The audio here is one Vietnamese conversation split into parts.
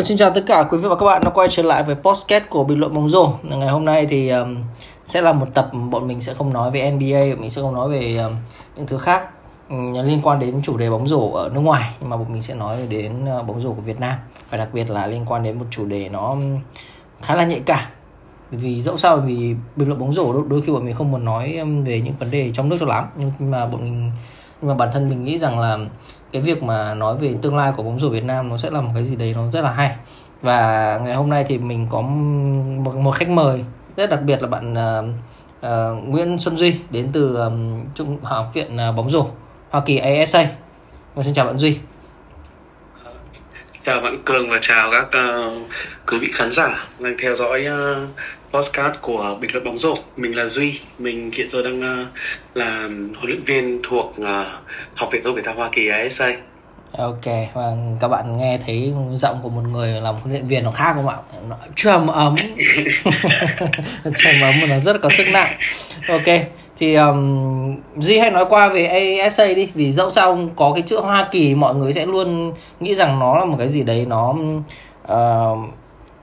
Vâng, xin chào tất cả quý vị và các bạn đã quay trở lại với podcast của bình luận bóng rổ. Ngày hôm nay thì um, sẽ là một tập bọn mình sẽ không nói về NBA, mình sẽ không nói về um, những thứ khác um, liên quan đến chủ đề bóng rổ ở nước ngoài, nhưng mà bọn mình sẽ nói đến uh, bóng rổ của Việt Nam và đặc biệt là liên quan đến một chủ đề nó um, khá là nhạy cảm. Vì dẫu sao vì bình luận bóng rổ đôi, khi bọn mình không muốn nói um, về những vấn đề trong nước cho lắm, nhưng mà bọn mình nhưng mà bản thân mình nghĩ rằng là cái việc mà nói về tương lai của bóng rổ Việt Nam nó sẽ là một cái gì đấy nó rất là hay và ngày hôm nay thì mình có một, một khách mời rất đặc biệt là bạn uh, uh, Nguyễn Xuân Duy đến từ um, trung học viện uh, bóng rổ Hoa Kỳ ASA. Và vâng, xin chào bạn Duy. Chào bạn Cường và chào các uh, quý vị khán giả đang theo dõi uh, podcast của bình luận bóng rổ. Mình là Duy, mình hiện giờ đang uh, là huấn luyện viên thuộc uh, học viện dỗ thể thao Hoa Kỳ ASA. Ok, và các bạn nghe thấy giọng của một người làm huấn luyện viên nó khác không ạ? Nó trầm ấm, trầm ấm và nó rất là có sức nặng. Ok, thì um, Duy hãy nói qua về ASA đi, vì dẫu sao có cái chữ Hoa Kỳ mọi người sẽ luôn nghĩ rằng nó là một cái gì đấy nó uh,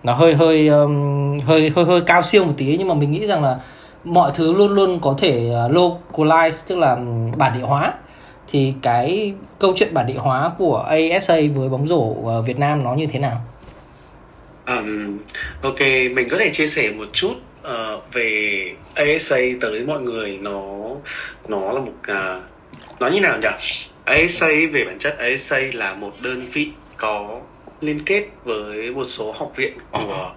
nó hơi hơi um, hơi hơi hơi cao siêu một tí nhưng mà mình nghĩ rằng là mọi thứ luôn luôn có thể uh, localize tức là um, bản địa hóa thì cái câu chuyện bản địa hóa của ASA với bóng rổ uh, Việt Nam nó như thế nào? Um, ok, mình có thể chia sẻ một chút uh, về ASA tới mọi người nó nó là một uh, nó như nào nhỉ? ASA về bản chất ASA là một đơn vị có liên kết với một số học viện của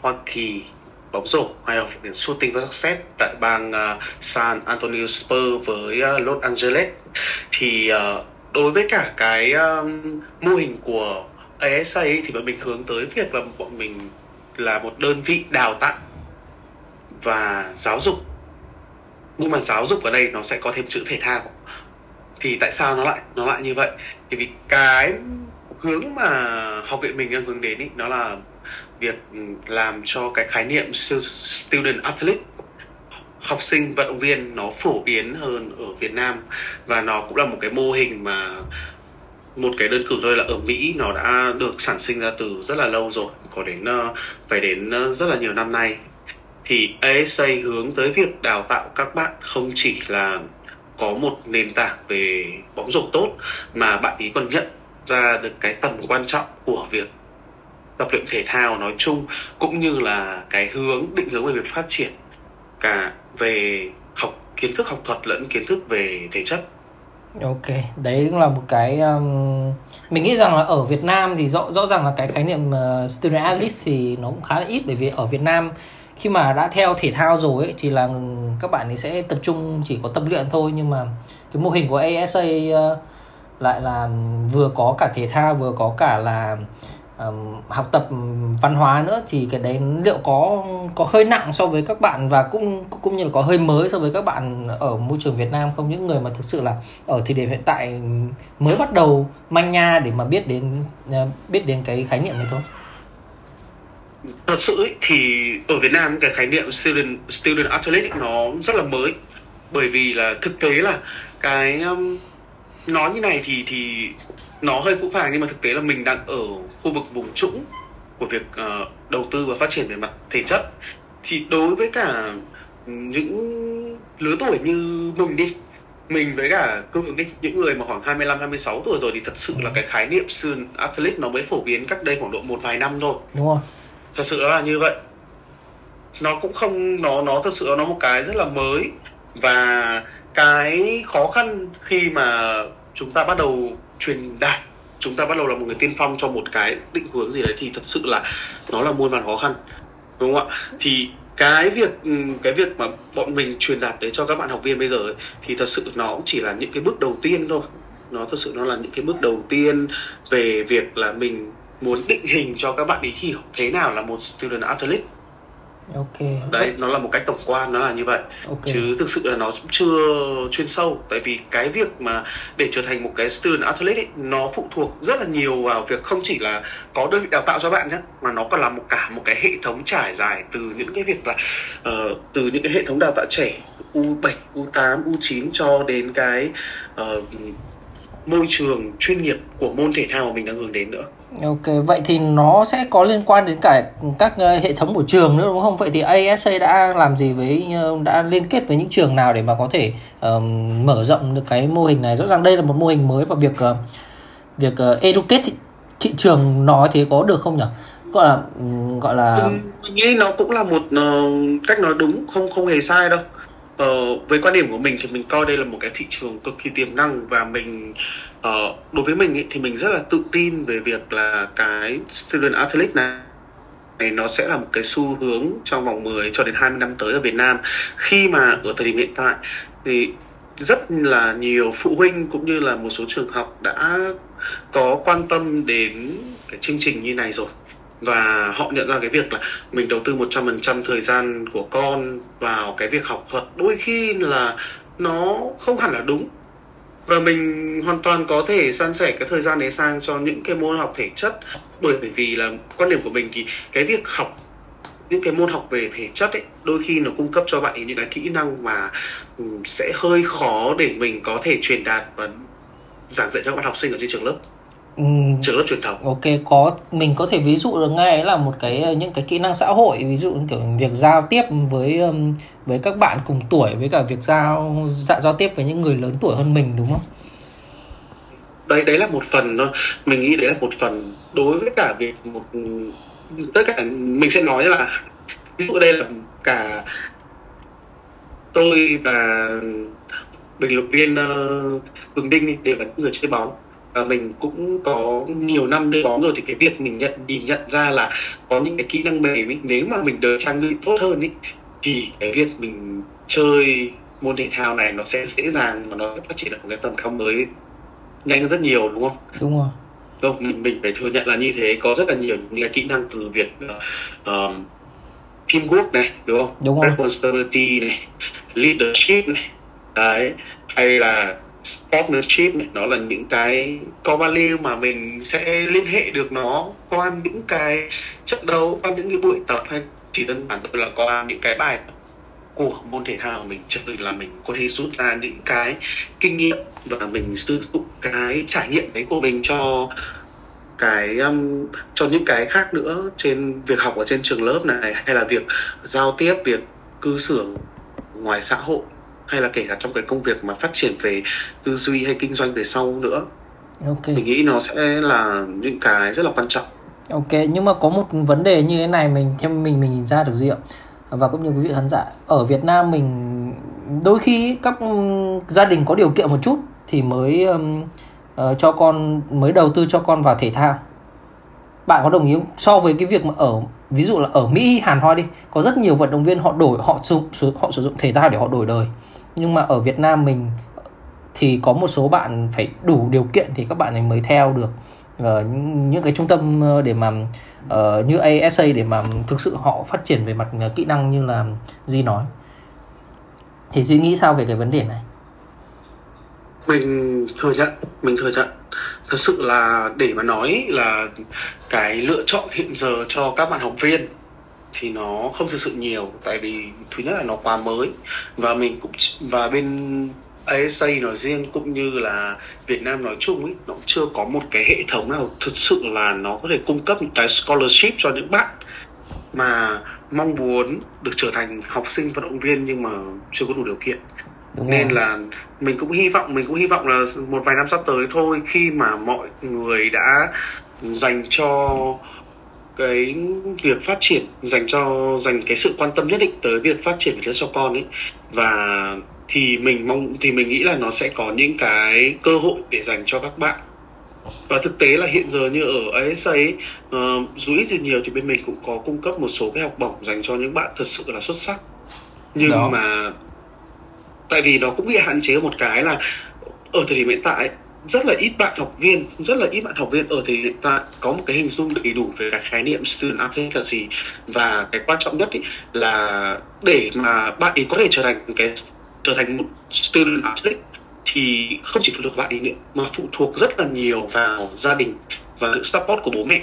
Hoa Kỳ bóng rổ hay là viện shooting và success tại bang uh, San Antonio Spurs với uh, Los Angeles. Thì uh, đối với cả cái mô hình của ASA ấy, thì bọn mình hướng tới việc là bọn mình là một đơn vị đào tạo và giáo dục. Nhưng mà giáo dục ở đây nó sẽ có thêm chữ thể thao. Thì tại sao nó lại nó lại như vậy? Thì vì cái hướng mà học viện mình đang hướng đến ý, nó là việc làm cho cái khái niệm student athlete. Học sinh vận động viên nó phổ biến hơn ở Việt Nam và nó cũng là một cái mô hình mà một cái đơn cử thôi là ở Mỹ nó đã được sản sinh ra từ rất là lâu rồi có đến ờ, phải đến ờ, rất là nhiều năm nay. Thì ASA hướng tới việc đào tạo các bạn không chỉ là có một nền tảng về bóng rổ tốt mà bạn ý còn nhận ra được cái tầm quan trọng của việc tập luyện thể thao nói chung cũng như là cái hướng định hướng về việc phát triển cả về học kiến thức học thuật lẫn kiến thức về thể chất. Ok, đấy cũng là một cái um, mình nghĩ rằng là ở Việt Nam thì rõ rõ ràng là cái khái niệm uh, student athlete thì nó cũng khá là ít bởi vì ở Việt Nam khi mà đã theo thể thao rồi ấy, thì là các bạn ấy sẽ tập trung chỉ có tập luyện thôi nhưng mà cái mô hình của ASA uh, lại là vừa có cả thể thao vừa có cả là um, học tập văn hóa nữa thì cái đấy liệu có có hơi nặng so với các bạn và cũng cũng như là có hơi mới so với các bạn ở môi trường Việt Nam không? Những người mà thực sự là ở thời điểm hiện tại mới bắt đầu manh nha để mà biết đến ờ, biết đến cái khái niệm này thôi. Thật sự ấy, thì ở Việt Nam cái khái niệm student student athletic nó rất là mới. Bởi vì là thực tế là cái um, nói như này thì thì nó hơi phũ phàng nhưng mà thực tế là mình đang ở khu vực vùng trũng của việc uh, đầu tư và phát triển về mặt thể chất. Thì đối với cả những lứa tuổi như mình đi mình với cả cương đi những người mà khoảng 25 26 tuổi rồi thì thật sự là cái khái niệm student athlete nó mới phổ biến cách đây khoảng độ một vài năm thôi. Đúng rồi. Thật sự là như vậy. Nó cũng không nó nó thật sự nó một cái rất là mới. Và cái khó khăn khi mà chúng ta bắt đầu truyền đạt chúng ta bắt đầu là một người tiên phong cho một cái định hướng gì đấy thì thật sự là nó là muôn vàn khó khăn đúng không ạ? Thì cái việc ừ, cái việc mà bọn mình truyền đạt đấy cho các bạn học viên bây giờ ấy, thì thật sự nó cũng chỉ là những cái bước đầu tiên thôi. Nó thật sự nó là những cái bước đầu tiên về việc là mình muốn định hình cho các bạn ấy hiểu thế nào là một student athlete ok. Đấy Vậy... nó là một cách tổng quan nó là như vậy. Okay. chứ thực sự là nó cũng chưa chuyên sâu. Tại vì cái việc mà để trở thành một cái student athlete ấy, nó phụ thuộc rất là nhiều vào việc không chỉ là có đơn vị đào tạo cho bạn nhé mà nó còn là một cả một cái hệ thống trải dài từ những cái việc là uh, từ những cái hệ thống đào tạo trẻ U7, U8, U9 cho đến cái uh, môi trường chuyên nghiệp của môn thể thao mà mình đang hướng đến nữa Ok, vậy thì nó sẽ có liên quan đến cả các ờ, hệ thống của trường nữa đúng không? Vậy thì ASA đã làm gì với ờ, đã liên kết với những trường nào để mà có thể um, mở rộng được cái mô hình này? Rõ ràng đây là một mô hình mới và việc uh, việc uh, educate thị, thị trường nói thế có được không nhỉ? Gọi là um, gọi là mình nghĩ nó cũng là một uh, cách nói đúng, không không hề sai đâu. Ờ, với quan điểm của mình thì mình coi đây là một cái thị trường cực kỳ tiềm năng và mình uh, đối với mình ý, thì mình rất là tự tin về việc là cái student athlete này này nó sẽ là một cái xu hướng trong vòng 10 cho đến 20 năm tới ở Việt Nam. Khi mà ở thời điểm hiện tại thì rất là nhiều phụ huynh cũng như là một số trường học đã có quan tâm đến cái chương trình như này rồi. Và họ nhận ra cái việc là mình đầu tư 100% thời gian của con vào cái việc học thuật. Đôi khi là nó không hẳn là đúng và mình hoàn toàn có thể san sẻ cái thời gian đấy sang cho những cái môn học thể chất. Bởi vì là quan điểm của mình thì cái việc học, những cái môn học về thể chất ấy, đôi khi nó cung cấp cho bạn những cái kỹ năng mà ừ, sẽ hơi khó để mình có thể truyền đạt và giảng dạy cho các bạn học sinh ở trên trường lớp. Ừ, trường lớp truyền thống. Ok có mình có thể ví dụ được ngay là một cái những cái kỹ năng xã hội ví dụ kiểu việc giao tiếp với với các bạn cùng tuổi với cả việc giao dạ, giao tiếp với những người lớn tuổi hơn mình đúng không? Đấy đấy là một phần thôi. Mình nghĩ đấy là một phần. Đối với cả việc một tất cả mình sẽ nói là ví dụ đây là cả tôi và bình luận viên uh, Cường Đinh đều là những người chơi bóng và mình cũng có nhiều năm chơi bóng rồi thì cái việc mình nhận nhìn nhận ra là có những cái kỹ năng mềm ấy, nếu mà mình được trang bị tốt hơn ý, thì cái việc mình chơi môn thể thao này nó sẽ dễ dàng và nó phát triển được một cái tầm cao mới nhanh hơn rất nhiều đúng không? đúng rồi Không, mình, mình phải thừa nhận là như thế có rất là nhiều những cái kỹ năng từ việc uh, um, teamwork này đúng không? Đúng rồi. Responsibility này, leadership này, đấy hay là partnership này nó là những cái có value mà mình sẽ liên hệ được nó qua những cái trận đấu qua những cái buổi tập hay chỉ đơn giản là qua những cái bài tập của môn thể thao mình chơi là mình có thể rút ra những cái kinh nghiệm và mình sử dụng cái trải nghiệm đấy của mình cho cái um, cho những cái khác nữa trên việc học ở trên trường lớp này hay là việc giao tiếp việc cư xử ngoài xã hội hay là kể cả trong cái công việc mà phát triển về tư duy hay kinh doanh về sau nữa. Ok. Mình nghĩ nó sẽ là những cái rất là quan trọng. Ok nhưng mà có một vấn đề như thế này mình theo mình mình nhìn ra được gì ạ? Và cũng như quý vị khán giả ở Việt Nam mình đôi khi các gia đình có điều kiện một chút thì mới um, uh, cho con mới đầu tư cho con vào thể thao. Bạn có đồng ý không? So với cái việc mà ở ví dụ là ở Mỹ Hàn Hoi đi có rất nhiều vận động viên họ đổi họ sử, họ sử dụng thể thao để họ đổi đời nhưng mà ở Việt Nam mình thì có một số bạn phải đủ điều kiện thì các bạn ấy mới theo được. Uh, những, cái trung tâm ờ, để mà uh, như ASA để mà thực sự họ phát triển về mặt kỹ năng như là Duy nói. Thì duy nghĩ sao về cái vấn đề này? Mình thừa nhận mình thừa nhận. Thật sự là để mà nói là cái lựa chọn hiện giờ cho các bạn học viên thì nó không thực sự nhiều tại vì thứ nhất là nó quá mới và mình cũng và bên ASA nói riêng cũng như là Việt Nam nói chung ấy nó cũng chưa có một cái hệ thống nào thực sự là nó có thể cung cấp những cái scholarship cho những bạn mà mong muốn được trở thành học sinh vận động viên nhưng mà chưa có đủ điều kiện Đúng nên rồi. là mình cũng hy vọng mình cũng hy vọng là một vài năm sắp tới thôi khi mà mọi người đã dành cho cái việc phát triển dành cho dành cái sự quan tâm nhất định tới việc phát triển cho con ấy. Và thì mình mong thì mình nghĩ là nó sẽ có những cái cơ hội để dành cho các bạn. Và thực tế là hiện giờ như ở ASA ấy, uh, dù ít dù nhiều thì bên mình cũng có cung cấp một số cái học bổng dành cho những bạn thật sự là xuất sắc. Nhưng Đó. mà tại vì nó cũng bị hạn chế một cái là ở thời điểm hiện tại rất là ít bạn học viên rất là ít bạn học viên ở thời hiện tại có một cái hình dung đầy đủ về cái khái niệm student athlete là gì. Và cái quan trọng nhất ý là để mà bạn ấy có thể trở thành cái trở thành một student athlete thì không chỉ phụ thuộc vào bạn ấy nữa mà phụ thuộc rất là nhiều vào gia đình và sự support của bố mẹ.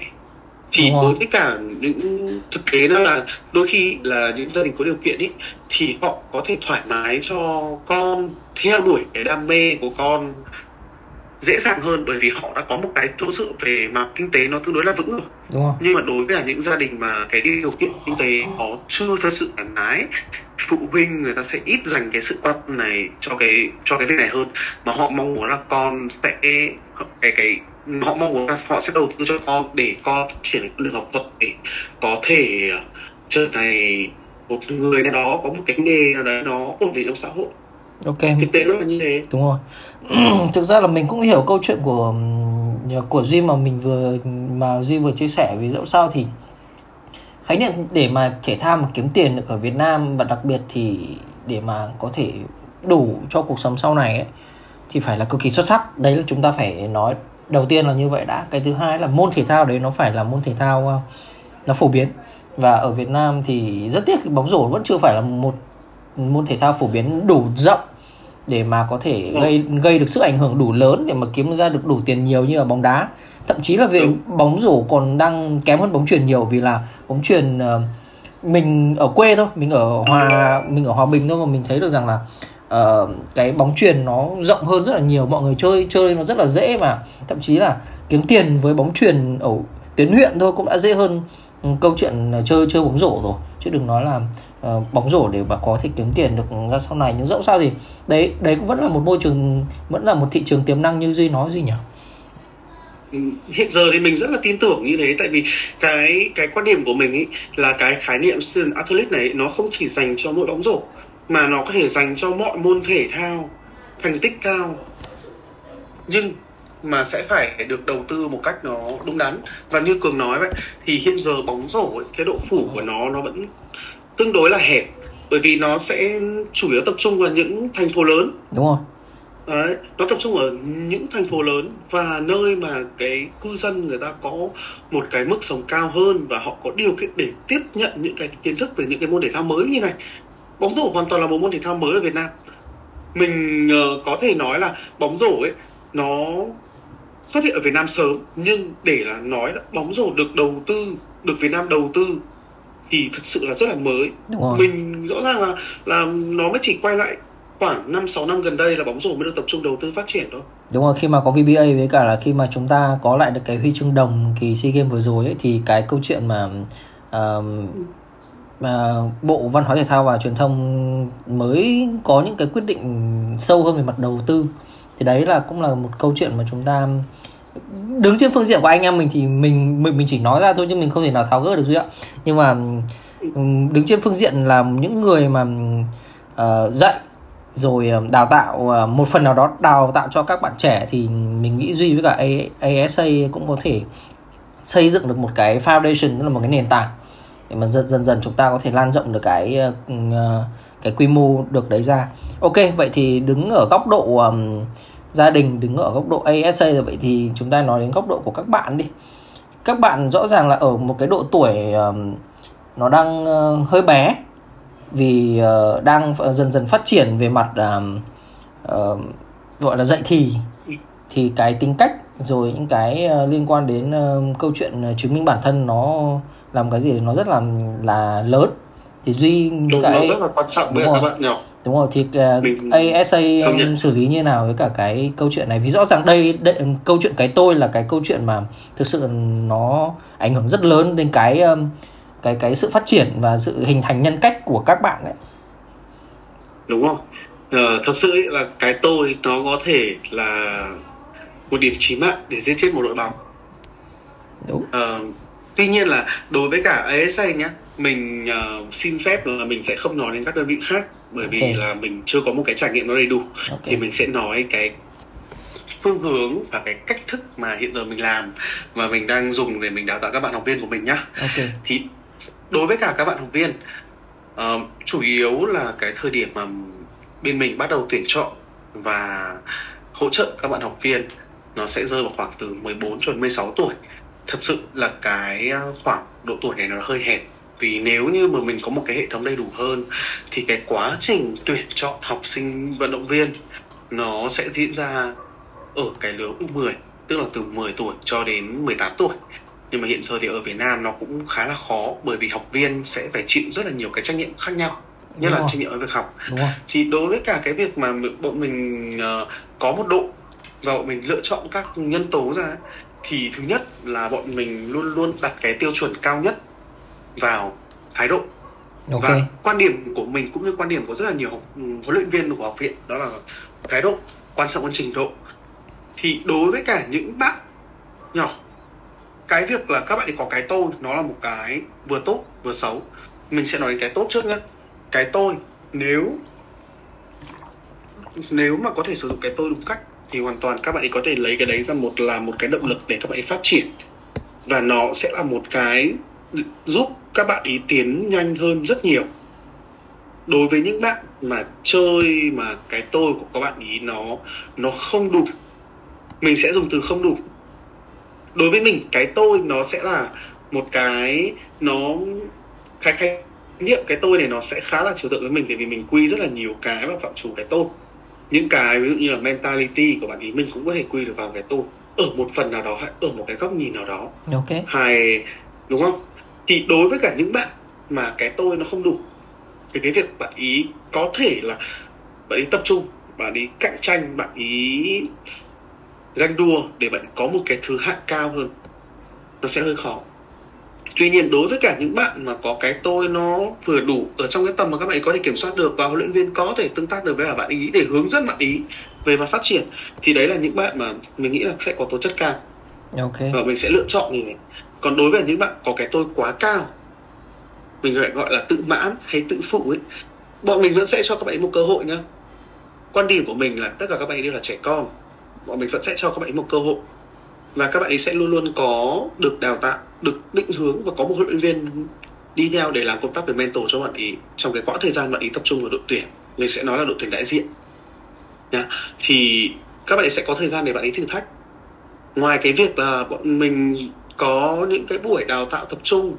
Thì đối với cả những thực tế đó là đôi khi là những gia đình có điều kiện ý thì họ có thể thoải mái cho con theo đuổi cái đam mê của con dễ dàng hơn bởi vì họ đã có một cái chỗ dựa về mặt kinh tế nó tương đối là vững rồi. Đúng không? Nhưng mà đối với cả những gia đình mà cái điều kiện kinh tế họ chưa thật sự thoải mái phụ huynh người ta sẽ ít dành cái sự quan tâm này cho cái cho cái việc này hơn. Mà họ mong muốn là con sẽ cái cái họ mong muốn là họ sẽ đầu tư cho con để con phát triển được học thuật để có thể trở thành một người nào đó có một cái nghề nào đấy nó ổn định trong xã hội ok. Thực tế nó là như thế. Đúng rồi. Thực ra là mình cũng hiểu câu chuyện của của duy mà mình vừa mà duy vừa chia sẻ vì dẫu sao thì khái niệm để mà thể thao mà kiếm tiền được ở Việt Nam và đặc biệt thì để mà có thể đủ cho cuộc sống sau này ấy, thì phải là cực kỳ xuất sắc. Đấy là chúng ta phải nói đầu tiên là như vậy đã. Cái thứ hai là môn thể thao đấy nó phải là môn thể thao ờ, nó phổ biến. Và ở Việt Nam thì rất tiếc bóng rổ vẫn chưa phải là một môn thể thao phổ biến đủ rộng để mà có thể ừ. gây gây được sức ảnh hưởng đủ lớn để mà kiếm ra được đủ tiền nhiều như là bóng đá thậm chí là về ừ. bóng rổ còn đang kém hơn bóng truyền nhiều vì là bóng truyền ờ, mình ở quê thôi mình ở hòa mình ở hòa bình thôi mà mình thấy được rằng là uh, cái bóng truyền nó rộng hơn rất là nhiều mọi người chơi chơi nó rất là dễ mà thậm chí là kiếm tiền với bóng truyền ở tuyến huyện thôi cũng đã dễ hơn Ừ, câu chuyện chơi chơi bóng rổ rồi. Chứ đừng nói là uh, bóng rổ để mà có thể kiếm tiền được ra sau này. Nhưng dẫu sao thì đấy đấy cũng vẫn là một môi trường vẫn là một thị trường tiềm năng như duy nói gì nhỉ? Ừ, hiện giờ thì mình rất là tin tưởng như thế. Tại vì cái cái quan điểm của mình ý là cái khái niệm student athlete này nó không chỉ dành cho mỗi bóng rổ mà nó có thể dành cho mọi môn thể thao thành tích cao. Nhưng mà sẽ phải được đầu tư một cách nó đúng đắn. Và như cường nói vậy thì hiện giờ bóng rổ ấy, cái độ phủ của nó nó vẫn tương đối là hẹp. Bởi vì nó sẽ chủ yếu tập trung vào những thành phố lớn. Đúng rồi. Đấy, nó tập trung ở những thành phố lớn và nơi mà cái cư dân người ta có một cái mức sống cao hơn và họ có điều kiện để tiếp nhận những cái kiến thức về những cái môn thể thao mới như này. Bóng rổ hoàn toàn là một môn thể thao mới ở Việt Nam. Mình uh, có thể nói là bóng rổ ấy nó xuất hiện ở Việt Nam sớm nhưng để là nói là bóng rổ được đầu tư được Việt Nam đầu tư thì thực sự là rất là mới. Mình rõ ràng là là nó mới chỉ quay lại khoảng 5 6 năm gần đây là bóng rổ mới được tập trung đầu tư phát triển thôi. Đúng rồi, khi mà có VBA với cả là khi mà chúng ta có lại được cái huy chương đồng kỳ SEA Games vừa rồi ấy thì cái câu chuyện mà uh, mà Bộ Văn hóa Thể thao và Truyền thông mới có những cái quyết định sâu hơn về mặt đầu tư thì đấy là cũng là một câu chuyện mà chúng ta đứng trên phương diện của anh em mình thì mình mình mình chỉ nói ra thôi chứ mình không thể nào tháo gỡ được duy ạ. Nhưng mà ừ, đứng trên phương diện là những người mà uh, dạy rồi ờ, đào tạo uh, một phần nào đó đào tạo cho các bạn trẻ thì mình nghĩ duy với cả ASA cũng có thể xây dựng được một cái foundation tức là một cái nền tảng để mà dần dần dần chúng ta có thể lan rộng được cái uh, cái quy mô được đấy ra. Ok vậy thì đứng ở góc độ um, gia đình đứng ở góc độ ASA rồi vậy thì chúng ta nói đến góc độ của các bạn đi. Các bạn rõ ràng là ở một cái độ tuổi um, nó đang uh, hơi bé vì uh, đang dần dần phát triển về mặt um, uh, gọi là dạy thì. Thì cái tính cách rồi những cái uh, liên quan đến uh, câu chuyện uh, chứng minh bản thân nó làm cái gì nó rất là là lớn. Thì duy đúng cái nó rất là quan trọng với các bạn nhỏ đúng rồi thì uh, Mình ASA um, xử lý như nào với cả cái câu chuyện này? Vì rõ ràng đây, đây câu chuyện cái tôi là cái câu chuyện mà thực sự nó ảnh hưởng rất lớn đến cái um, cái cái sự phát triển và sự hình thành nhân cách của các bạn ấy. Đúng không? Ờ, thật sự ấy là cái tôi nó có thể là một điểm chí mạng để giết chết một đội bóng. Đúng. Ờ, tuy nhiên là đối với cả ASA nhé mình uh, xin phép là mình sẽ không nói đến các đơn vị khác bởi okay. vì là mình chưa có một cái trải nghiệm nó đầy đủ okay. thì mình sẽ nói cái phương hướng và cái cách thức mà hiện giờ mình làm và mình đang dùng để mình đào tạo các bạn học viên của mình nhá okay. thì đối với cả các bạn học viên uh, chủ yếu là cái thời điểm mà bên mình bắt đầu tuyển chọn và hỗ trợ các bạn học viên nó sẽ rơi vào khoảng từ 14 cho đến 16 tuổi thật sự là cái ờ, khoảng độ tuổi này nó hơi hẹp. Vì nếu như mà mình có một cái hệ thống đầy đủ hơn thì cái quá trình tuyển chọn học sinh vận động viên nó sẽ diễn ra ở cái lứa U10 tức là từ 10 tuổi cho đến 18 tuổi. Nhưng mà hiện giờ thì ở Việt Nam nó cũng khá là khó bởi vì học viên sẽ phải chịu rất là nhiều cái trách nhiệm khác nhau nhất Đúng là trách nhiệm ở việc học. Đúng rồi. thì đối với cả cái việc mà bọn mình uh, có một độ và bọn mình lựa chọn các nhân tố ra thì thứ nhất là bọn mình luôn luôn đặt cái tiêu chuẩn cao nhất vào thái độ. Ok. và quan điểm của mình cũng như quan điểm của rất là nhiều học- huấn luyện viên của học viện đó là thái độ quan trọng hơn trình độ. Thì đối với cả những bạn nhỏ cái việc là các bạn ấy có cái tôi nó là một cái vừa tốt vừa xấu. Mình sẽ nói đến cái tốt trước nhé cái tôi nếu nếu mà có thể sử dụng cái tôi đúng cách thì hoàn toàn các bạn ấy có thể lấy cái đấy ra một, là một cái động lực để các bạn ấy phát triển. Và nó sẽ là một cái giúp các bạn ý tiến nhanh hơn rất nhiều. Đối với những bạn mà chơi mà cái tôi của các bạn ý nó nó không đủ, mình sẽ dùng từ không đủ. Đối với mình, cái tôi nó sẽ là một cái, nó khái khái niệm cái tôi này nó sẽ khá là trừu tượng với mình bởi vì mình quy rất là nhiều cái vào phạm trù cái tôi những cái ví dụ như là mentality của bạn ý mình cũng có thể quy được vào cái tôi. Ở một phần nào đó hay ở một cái góc nhìn nào đó. Ok. Hay đúng không? Thì đối với cả những bạn mà cái tôi nó không đủ thì cái việc bạn ý có thể là bạn ý tập trung bạn ý cạnh tranh bạn ý ganh đua để bạn có một cái thứ hạng cao hơn nó sẽ hơi khó tuy nhiên đối với cả những bạn mà có cái tôi nó vừa đủ ở trong cái tầm mà các bạn ấy có thể kiểm soát được và huấn luyện viên có thể tương tác được với cả bạn ý để hướng dẫn bạn ý về mặt phát triển thì đấy là những bạn mà mình nghĩ là sẽ có tố chất cao. Ok. Và mình sẽ lựa chọn như thế còn đối với những bạn có cái tôi quá cao mình gọi gọi là tự mãn hay tự phụ ấy bọn mình vẫn sẽ cho các bạn ấy một cơ hội nhá. Quan điểm của mình là tất cả các bạn ấy đều là trẻ con bọn mình vẫn sẽ cho các bạn ấy một cơ hội và các bạn ấy sẽ luôn luôn có được đào tạo, được định hướng và có một huấn luyện viên đi theo để làm công tác về mentor cho bạn ấy trong cái quãng thời gian bạn ấy tập trung vào đội tuyển. Mình sẽ nói là đội tuyển đại diện. Nha. thì các bạn ấy sẽ có thời gian để bạn ấy thử thách. Ngoài cái việc là bọn mình có những cái buổi đào tạo tập trung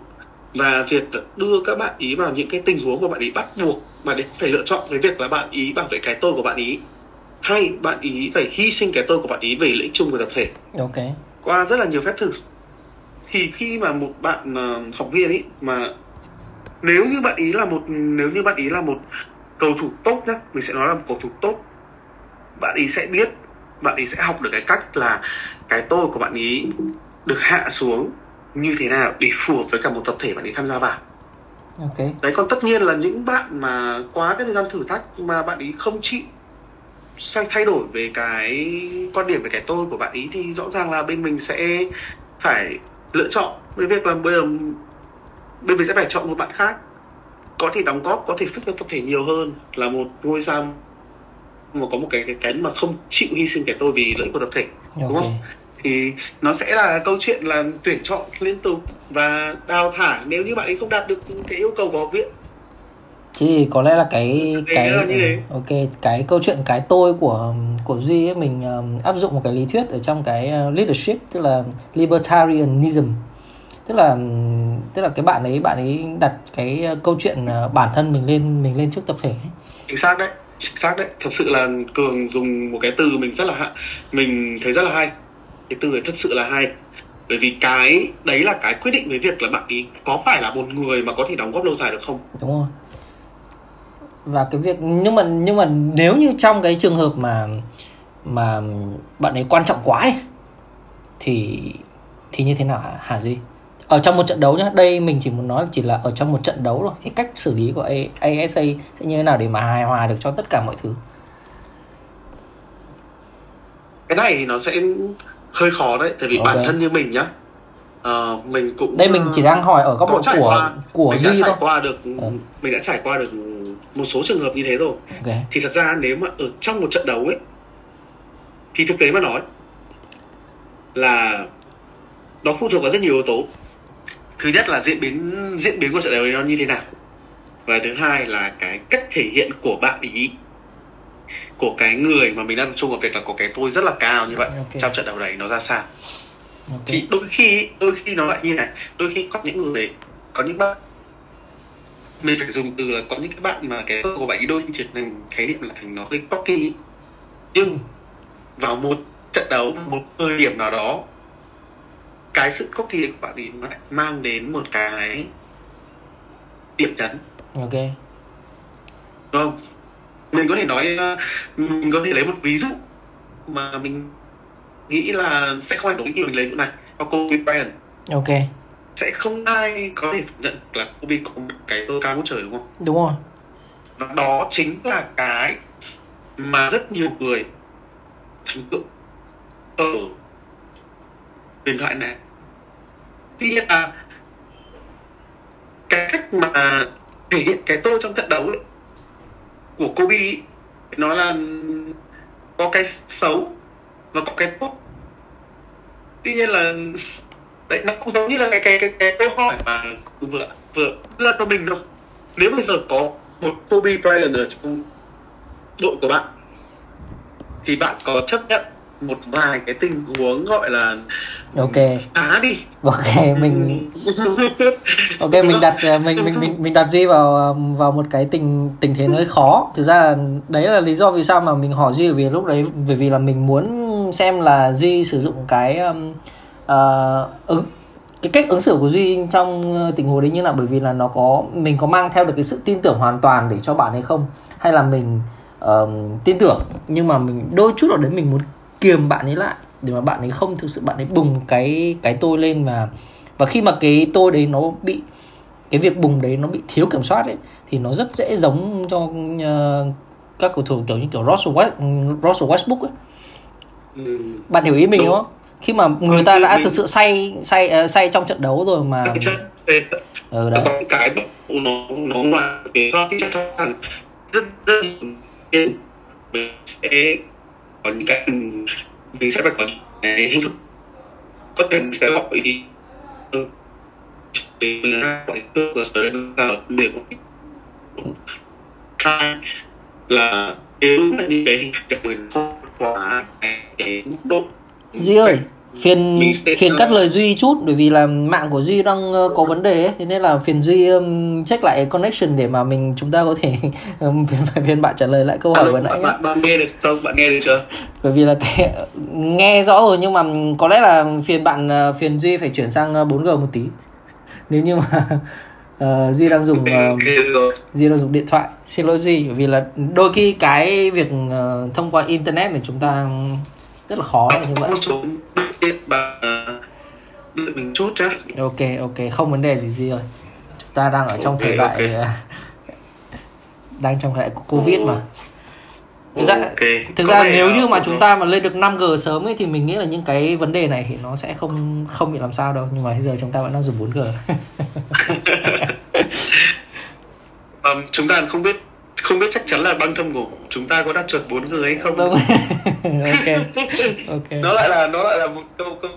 và việc đưa các bạn ý vào những cái tình huống mà bạn ý bắt buộc mà để phải lựa chọn cái việc là bạn ý bảo vệ cái tôi của bạn ý hay bạn ý phải hy sinh cái tôi của bạn ý vì lợi ích chung của tập thể. Ok. Qua rất là nhiều phép thử. Thì khi mà một bạn ờ, học viên ấy mà nếu như bạn ý là một nếu như bạn ý là một cầu thủ tốt nhá mình sẽ nói là một cầu thủ tốt bạn ý sẽ biết bạn ý sẽ học được cái cách là cái tôi của bạn ý được hạ xuống như thế nào để phù hợp với cả một tập thể bạn ý tham gia vào. Ok. Đấy còn tất nhiên là những bạn mà quá cái thời gian thử thách mà bạn ý không chịu sang thay đổi về cái quan điểm về cái tôi của bạn ý thì rõ ràng là bên mình sẽ phải lựa chọn với việc là bây giờ bên mình sẽ phải chọn một bạn khác. Có thể đóng góp có thể fit cho tập thể nhiều hơn là một ngôi sao mà có một cái cái cái mà không chịu hy sinh cái tôi vì lợi ích của tập thể đúng ok. Không thì nó sẽ là câu chuyện là tuyển chọn liên tục và đào thải. Nếu như bạn ấy không đạt được cái yêu cầu của học viện thì có lẽ là cái cái ok cái câu chuyện cái tôi của của duy ấy, mình um, áp dụng một cái lý thuyết ở trong cái uh, leadership tức là libertarianism. Tức là um, tức là cái bạn ấy bạn ấy đặt cái uh, câu chuyện uh, bản thân mình lên mình lên trước tập thể ấy. chính xác đấy chính xác đấy. Thật sự là cường dùng một cái từ mình rất là hạ mình thấy rất là hay. Cái từ ấy thật sự là hay. Bởi vì cái đấy là cái quyết định với việc là bạn ấy có phải là một người mà có thể đóng góp lâu dài được không? Đúng rồi và cái việc nhưng mà nhưng mà nếu như trong cái trường hợp mà mà bạn ấy quan trọng quá đi thì thì như thế nào hả, hả duy ở trong một trận đấu nhá đây mình chỉ muốn nói chỉ là ở trong một trận đấu thôi thì cách xử lý của ASA sẽ như thế nào để mà hài hòa được cho tất cả mọi thứ cái này thì nó sẽ hơi khó đấy tại vì Ok. bản thân như mình nhá ờ, mình cũng đây mình chỉ đang hỏi ở góc độ của của mình đã duy trải thôi qua được Ừ. mình đã trải qua được một số trường hợp như thế rồi. Ok. Thì thật ra nếu mà ở trong một trận đấu ấy thì thực tế mà nói là nó phụ thuộc vào rất nhiều yếu tố. Thứ nhất là diễn biến diễn biến của trận đấu ấy nó như thế nào. Và thứ hai là cái cách thể hiện của bạn ý của cái người mà mình đang tập trung vào việc là có cái tôi rất là cao như vậy Ok. trong trận đấu đấy nó ra sao. Ok. Thì đôi khi đôi khi nó lại như này. Đôi khi có những người có những bạn mình phải dùng từ là có những cái bạn mà cái tôi của bạn đôi trở thành khái niệm là thành nó hơi cocky ý. nhưng vào một trận đấu một thời điểm nào đó cái sự cocky của bạn ấy nó lại mang đến một cái điểm nhấn. Ok. Đúng không? Mình có thể nói uh, mình có thể lấy một ví dụ mà mình nghĩ là sẽ không ai đúng khi mình lấy chỗ này. Và Kobe Bryant ok sẽ không ai có thể phủ nhận là Kobe có một cái cơ cao ngút trời đúng không? Đúng rồi. Và đó chính là cái mà rất nhiều người thành tựu ở huyền thoại này. Tuy nhiên là cái cách mà thể hiện cái tôi trong trận đấu ấy, của Kobe ấy, nó là có cái xấu và có cái tốt. Tuy nhiên là đấy nó cũng giống như là cái cái cái, cái câu hỏi mà vừa vừa đưa cho mình đâu nếu bây giờ có một Kobe Bryant ở trong đội của bạn thì bạn có chấp nhận một vài cái tình huống gọi là ok. phá đi? Ok mình ok mình đặt ờ, mình mình mình mình đặt duy vào vào một cái tình tình thế nó hơi khó. Thực ra là đấy là lý do vì sao mà mình hỏi duy vì lúc đấy bởi vì là mình muốn xem là duy sử dụng cái um, ờ, ứng cái cách ứng xử của duy trong ờ, tình huống đấy như nào bởi vì là nó có mình có mang theo được cái sự tin tưởng hoàn toàn để cho bạn hay không hay là mình ờm, tin tưởng nhưng mà mình đôi chút ở đấy mình muốn kiềm bạn ấy lại để mà bạn ấy không thực sự bạn ấy bùng cái cái tôi lên và và khi mà cái tôi đấy nó bị cái việc bùng đấy nó bị thiếu kiểm soát ấy thì nó rất dễ giống cho ờ, các cầu thủ kiểu như kiểu Russell, West, Russell Westbrook ấy. ừ. bạn hiểu ý mình Đúng. đúng không khi mà người Ừ, ta ừ, đã thực sự say say ờ, say trong trận đấu rồi mà. Ừ, đấy cái nó nó ngoài cái do cái rất rất mình sẽ có những cái mình sẽ phải có cái hình thức. Có thể mình sẽ gọi đi ừ, mình gọi cơ cơ sở là để hai là nếu mà những cái hình thức mình không quá cái mức độ Duy ơi phiền phiền cắt lời Duy chút bởi vì là mạng của Duy đang ờ, có vấn đề ấy, thế nên là phiền Duy um, check lại connection để mà mình chúng ta có thể um, phiền, phiền bạn trả lời lại câu hỏi vừa nãy bạn, bạn, nghe được không? Bạn nghe được chưa? Bởi vì là cái nghe rõ rồi nhưng mà có lẽ là phiền bạn ờ, phiền Duy phải chuyển sang ờ, 4G một tí. Nếu như mà ờ, Duy đang dùng ờ, rồi. Duy đang dùng điện thoại. Xin lỗi Duy bởi vì là đôi khi cái việc ờ, thông qua internet này chúng ta rất là khó như vậy một số đợi mình chút nhá. Ok ok không vấn đề gì gì rồi chúng ta đang ở trong Ok, thời đại ok. ờ, đang trong thời đại của covid mà. Thực ra Ok. thực ra nếu ờ, như mà chúng ta mà lên được 5G sớm ấy thì mình nghĩ là những cái vấn đề này thì nó sẽ không không bị làm sao đâu. Nhưng mà bây giờ chúng ta vẫn đang dùng 4G Ờm, chúng ta không biết không biết chắc chắn là băng thâm của chúng ta có đặt chuẩn 4 người hay không? Đúng. Ok. Ok. Nó lại là nó lại là một câu câu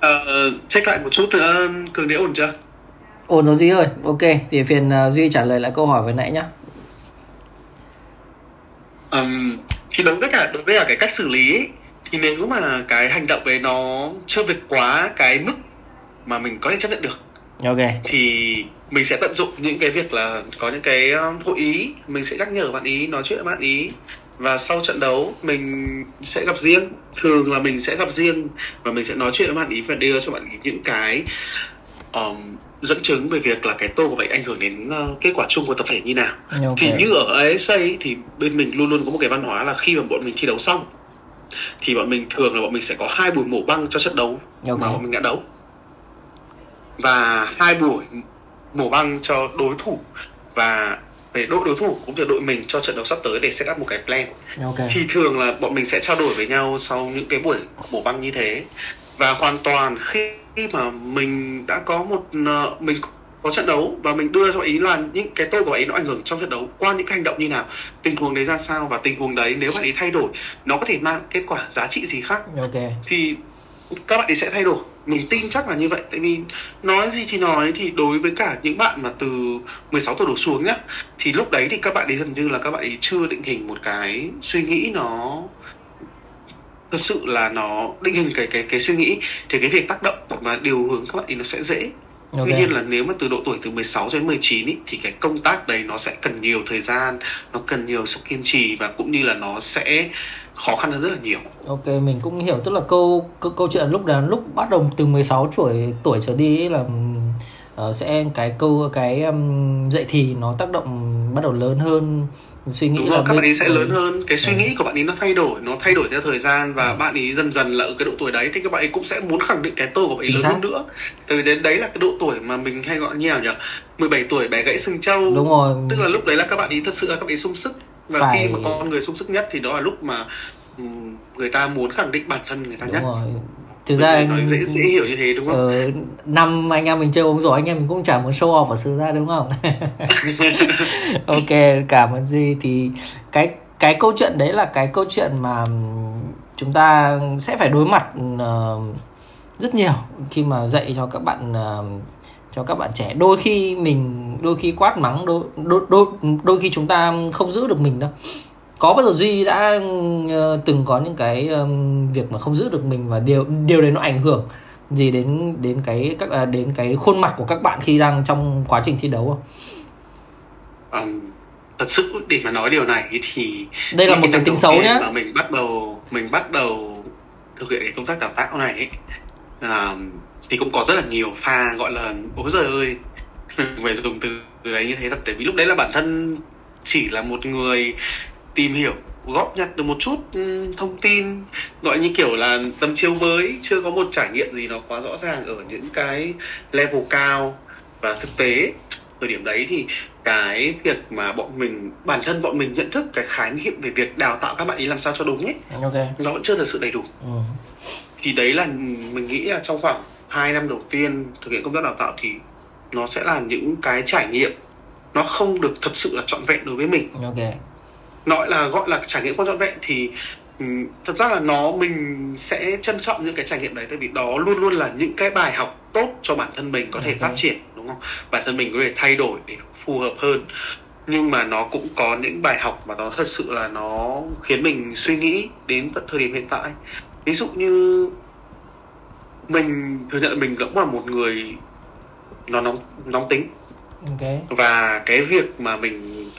Ờ, check lại một chút nữa cường đế ổn chưa? Ổn rồi Duy ơi. Ok thì phiền ờ, Duy trả lời lại câu hỏi vừa nãy nhá. Ừm, thì đối với cả đối với cả cái cách xử lý ấy, thì nếu mà cái hành động đấy nó chưa vượt quá cái mức mà mình có thể chấp nhận được ok. Thì mình sẽ tận dụng những cái việc là có những cái um, hội ý. Mình sẽ nhắc nhở bạn ý nói chuyện với bạn ý. Và sau trận đấu mình sẽ gặp riêng. Thường là mình sẽ gặp riêng và mình sẽ nói chuyện với bạn ý và đưa cho bạn ý những cái um, dẫn chứng về việc là cái tô của bạn ảnh hưởng đến uh, kết quả chung của tập thể như nào. Ok. Thì như ở ASA thì bên mình luôn luôn có một cái văn hóa là khi mà bọn mình thi đấu xong thì bọn mình thường là bọn mình sẽ có hai buổi mổ băng cho trận đấu Ok. mà bọn mình đã đấu và hai buổi mổ băng cho đối thủ. Và về đội đối thủ cũng như đội mình cho trận đấu sắp tới để set up một cái plan. Ok. Thì thường là bọn mình sẽ trao đổi với nhau sau những cái buổi mổ băng như thế. Và hoàn toàn khi mà mình đã có một ờ, mình có trận đấu và mình đưa cho ý là những cái tôi của ấy nó ảnh hưởng trong trận đấu qua những cái hành động như nào tình huống đấy ra sao và tình huống đấy nếu bạn ấy thay đổi nó có thể mang kết quả giá trị gì khác. Ok. Thì các bạn ấy sẽ thay đổi. Mình tin chắc là như vậy tại vì nói gì thì nói thì đối với cả những bạn mà từ 16 tuổi đổ xuống nhá thì lúc đấy thì các bạn ấy gần như là các bạn ấy chưa định hình một cái suy nghĩ nó thật sự là nó định hình cái cái cái suy nghĩ. Thì cái việc tác động và điều hướng các bạn ấy nó sẽ dễ. Ok. Tuy nhiên là nếu mà từ độ tuổi từ 16 đến 19 ý, thì cái công tác đấy nó sẽ cần nhiều thời gian, nó cần nhiều sự kiên trì và cũng như là nó sẽ khó khăn hơn rất là nhiều. Ok mình cũng hiểu tức là câu câu, câu chuyện lúc đó lúc bắt đầu từ 16 tuổi tuổi trở đi là uh, sẽ cái câu cái um, dậy thì nó tác động bắt đầu lớn hơn suy nghĩ Đúng là rồi, các bạn ấy sẽ ừ. lớn hơn cái suy Ừ. nghĩ của bạn ấy nó thay đổi nó thay đổi theo thời gian và bạn ấy dần dần là ở cái độ tuổi đấy thì các bạn ấy cũng sẽ muốn khẳng định cái tôi của bạn ấy lớn xác. hơn nữa tại vì đến đấy là cái độ tuổi mà mình hay gọi như nào nhỉ 17 tuổi bé gãy xương trâu đúng rồi tức là lúc đấy là các bạn ấy thật sự là các bạn ấy sung sức và Phải- khi mà con người sung sức nhất thì đó là lúc mà ừm, người ta muốn khẳng định bản thân người ta đúng nhất. rồi. Thực Mình ra nói dễ dễ hiểu như thế đúng không? ờ, năm anh em mình chơi bóng rổ anh em mình cũng chả muốn show off ở sự ra đúng không? Ok cảm ơn duy. Thì cái cái câu chuyện đấy là cái câu chuyện mà chúng ta sẽ phải đối mặt ờ, rất nhiều khi mà dạy cho các bạn ờ, cho các bạn trẻ đôi khi mình đôi khi quát mắng đôi đôi đôi, đôi khi chúng ta không giữ được mình đâu có bao giờ duy đã ờ, từng có những cái việc mà không giữ được mình và điều điều đấy nó ảnh hưởng gì đến đến cái các à, đến cái khuôn mặt của các bạn khi đang trong quá trình thi đấu không? Ừm, thật sự để mà nói điều này thì Đây là một cái tính xấu nhá. mà mình bắt đầu mình bắt đầu thực hiện cái công tác đào tạo này ấy, là thì cũng có rất là nhiều pha gọi là ôi giời ơi mình phải dùng từ đấy như thế thật tại vì lúc đấy là bản thân chỉ là một người tìm hiểu góp nhặt được một chút ừm, thông tin gọi như kiểu là tấm chiếu mới chưa có một trải nghiệm gì nó quá rõ ràng ở những cái level cao và thực tế thời điểm đấy thì cái việc mà bọn mình bản thân bọn mình nhận thức cái khái niệm về việc đào tạo các bạn ấy làm sao cho đúng ấy Ok. nó vẫn chưa thật sự đầy đủ Ừ. thì đấy là mình nghĩ là trong khoảng 2 năm đầu tiên thực hiện công tác đào tạo thì nó sẽ là những cái trải nghiệm nó không được thật sự là trọn vẹn đối với mình Ok. nói là gọi là trải nghiệm không trọn vẹn thì ừm, thật ra là nó mình sẽ trân trọng những cái trải nghiệm đấy tại vì đó luôn luôn là những cái bài học tốt cho bản thân mình có thể Ok. phát triển đúng không bản thân mình có thể thay đổi để phù hợp hơn nhưng mà nó cũng có những bài học mà nó thật sự là nó khiến mình suy nghĩ đến tận thời điểm hiện tại ví dụ như mình thừa nhận mình cũng là một người nó nóng nóng tính Ok. và cái việc mà mình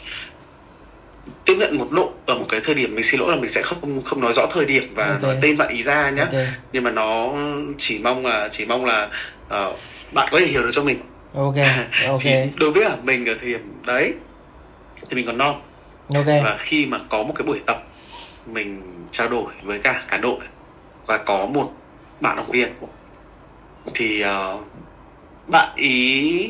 tiếp nhận một độ ở một cái thời điểm mình xin lỗi là mình sẽ không không nói rõ thời điểm và Ok. nói tên bạn ý ra nhé Ok. nhưng mà nó chỉ mong là chỉ mong là ờ, bạn có thể hiểu được cho mình Ok. Ok. thì đối với là mình ở thời điểm đấy thì mình còn non Ok. và khi mà có một cái buổi tập mình trao đổi với cả cả đội và có một bạn học viên. Thì ờ, bạn ý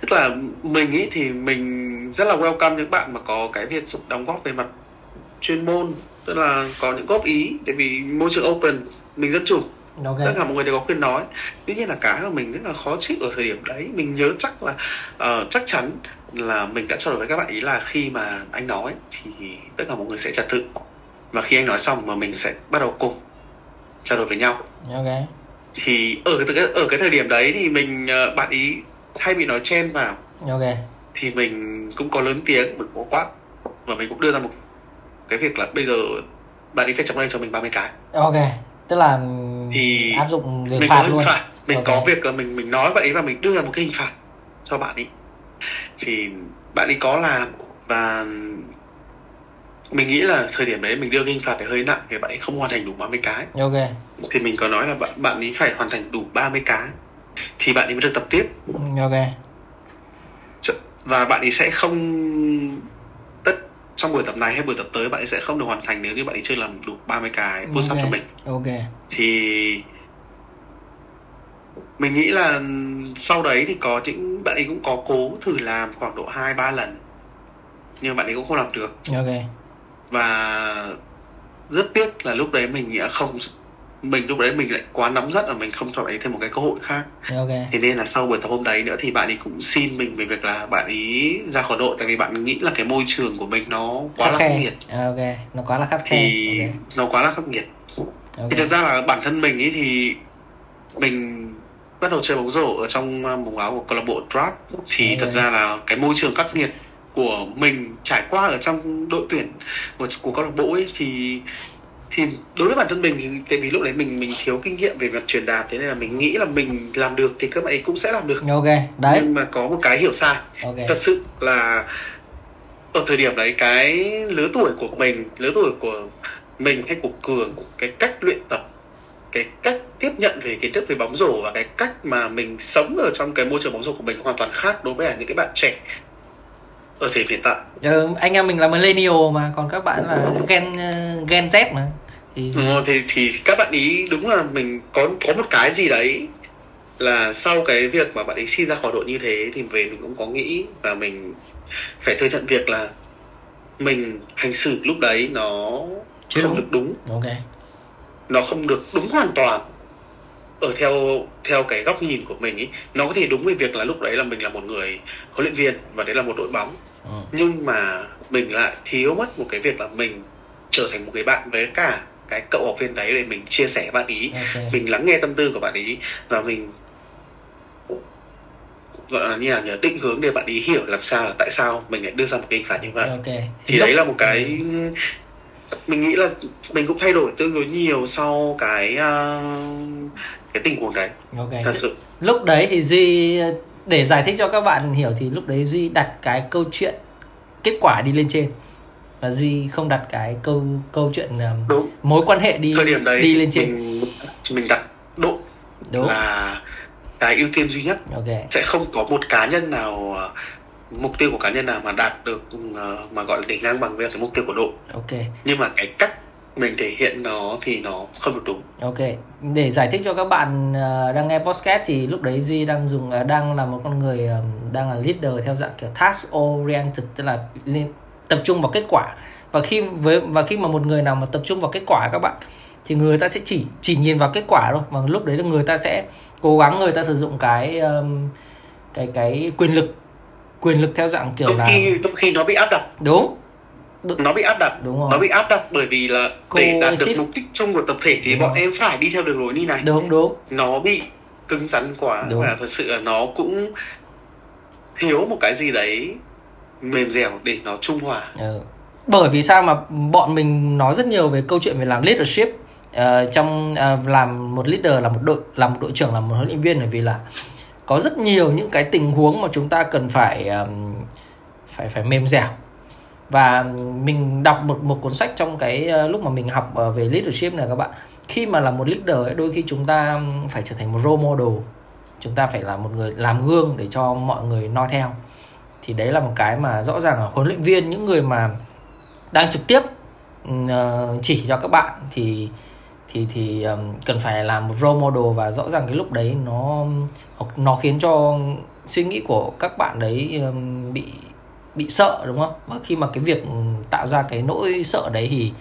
tức là mình ý thì mình rất là welcome những bạn mà có cái việc đóng góp về mặt chuyên môn tức là có những góp ý tại vì môi trường open mình dân chủ. Ok. tất cả mọi người đều có quyền nói. Tuy nhiên là cái mà mình rất là khó chịu ở thời điểm đấy mình nhớ chắc là ờ, chắc chắn là mình đã trao đổi với các bạn ý là khi mà anh nói thì tất cả mọi người sẽ trật tự. Và khi anh nói xong mà mình sẽ bắt đầu cùng trao đổi với nhau Ok. thì ở cái ở cái thời điểm đấy thì mình ờ, bạn ý hay bị nói chen vào Ok. thì mình cũng có lớn tiếng mình có quát và mình cũng đưa ra một cái việc là bây giờ bạn ấy phải chấp lên cho mình 30 cái Ok. Tức là Thì áp dụng hình mình phạt có hình luôn. phạt mình Ok. có việc là mình mình nói bạn ấy và mình đưa ra một cái hình phạt cho bạn ấy thì bạn ấy có làm và mình nghĩ là thời điểm đấy mình đưa hình phạt này hơi nặng thì bạn ấy không hoàn thành đủ 30 cái Ok. thì mình có nói là bạn bạn ấy phải hoàn thành đủ 30 cái thì bạn ấy mới được tập tiếp Ok. và bạn ấy sẽ không tất trong buổi tập này hay buổi tập tới bạn ấy sẽ không được hoàn thành nếu như bạn ấy chưa làm đủ 30 cái push up Ok. cho mình Ok. thì mình nghĩ là sau đấy thì có những bạn ấy cũng có cố thử làm khoảng độ hai ba lần nhưng bạn ấy cũng không làm được Ok. Và rất tiếc là lúc đấy mình đã không mình lúc đấy mình lại quá nóng rất là mình không cho bạn ấy thêm một cái cơ hội khác Ok. thế nên là sau buổi tập hôm đấy nữa thì bạn ấy cũng xin mình về việc là bạn ấy ra khỏi đội tại vì bạn nghĩ là cái môi trường của mình nó quá là khắc nghiệt À, ok. Nó quá là khe. thì nó quá là khắc nghiệt Ok. thì thực ra là bản thân mình ấy thì mình bắt đầu chơi bóng rổ ở trong màu áo của câu lạc bộ Draft thì Ok. thật ra là cái môi trường khắc nghiệt của mình trải qua ở trong đội tuyển của, của câu lạc bộ ấy thì thì đối với bản thân mình thì tại vì lúc đấy mình mình thiếu kinh nghiệm về mặt truyền đạt thế nên là mình nghĩ là mình làm được thì các bạn ấy cũng sẽ làm được Ok. Đấy. nhưng mà có một cái hiểu sai Ok. thật sự là ở thời điểm đấy cái lứa tuổi của mình lứa tuổi của mình hay của cường cái cách luyện tập cái cách tiếp nhận về kiến thức về bóng rổ và cái cách mà mình sống ở trong cái môi trường bóng rổ của mình hoàn toàn khác đối với những cái bạn trẻ ở thời điểm hiện tại. Ờ, anh em mình là millennial mà còn các bạn là gen ờ, gen Z mà. Thì ừ, thì thì các bạn ý đúng là mình có có một cái gì đấy là sau cái việc mà bạn ấy xin ra khỏi đội như thế thì về mình cũng có nghĩ và mình phải thừa nhận việc là mình hành xử lúc đấy nó Chứ không đúng. được đúng. Ok. Nó không được đúng hoàn toàn ở theo theo cái góc nhìn của mình ý nó có thể đúng về việc là lúc đấy là mình là một người huấn luyện viên và đấy là một đội bóng ừ. nhưng mà mình lại thiếu mất một cái việc là mình trở thành một cái bạn với cả cái cậu học viên đấy để mình chia sẻ bạn ý okay. mình lắng nghe tâm tư của bạn ý và mình gọi là như là nhờ định hướng để bạn ý hiểu làm sao là tại sao mình lại đưa ra một cái hình phạt như vậy okay. thì đấy là một cái mình nghĩ là mình cũng thay đổi tương đối nhiều sau cái uh, cái tình huống đấy okay. thật sự lúc đấy thì duy để giải thích cho các bạn hiểu thì lúc đấy duy đặt cái câu chuyện kết quả đi lên trên và duy không đặt cái câu câu chuyện um, Đúng. mối quan hệ đi Thời điểm đấy đi lên trên mình, mình đặt độ Đúng. là cái ưu tiên duy nhất okay. sẽ không có một cá nhân nào ờ, mục tiêu của cá nhân nào mà đạt được ờ, mà gọi là để ngang bằng với cái mục tiêu của đội ok nhưng mà cái cách mình thể hiện nó thì nó không được đúng. Ok để giải thích cho các bạn uh, đang nghe podcast thì lúc đấy duy đang dùng uh, đang là một con người uh, đang là leader theo dạng kiểu task oriented tức là tập trung vào kết quả. Và khi với và khi mà một người nào mà tập trung vào kết quả các bạn thì người ta sẽ chỉ chỉ nhìn vào kết quả thôi. Và lúc đấy là người ta sẽ cố gắng người ta sử dụng cái cái cái quyền lực quyền lực theo dạng kiểu đôi là khi đôi khi nó bị áp đặt. Đúng nó bị áp đặt đúng rồi. nó bị áp đặt bởi vì là Cô để đạt được ship. mục đích chung của tập thể thì đúng bọn rồi. em phải đi theo đường lối như này đúng đúng nó bị cứng rắn quá đúng. và thật sự là nó cũng thiếu một cái gì đấy mềm dẻo để nó trung hòa ừ. bởi vì sao mà bọn mình nói rất nhiều về câu chuyện về làm leadership uh, trong uh, làm một leader là một đội làm một đội trưởng làm một huấn luyện viên bởi vì là có rất nhiều những cái tình huống mà chúng ta cần phải um, phải phải mềm dẻo và mình đọc một một cuốn sách trong cái ờ, lúc mà mình học về leadership này các bạn. Khi mà là một leader ấy, đôi khi chúng ta phải trở thành một role model. Chúng ta phải là một người làm gương để cho mọi người noi theo. Thì đấy là một cái mà rõ ràng là huấn luyện viên những người mà đang trực tiếp ờ, chỉ cho các bạn thì thì thì cần phải làm một role model. Và rõ ràng cái lúc đấy nó nó khiến cho suy nghĩ của các bạn đấy bị bị sợ đúng không? Và khi mà cái việc tạo ra cái nỗi sợ đấy thì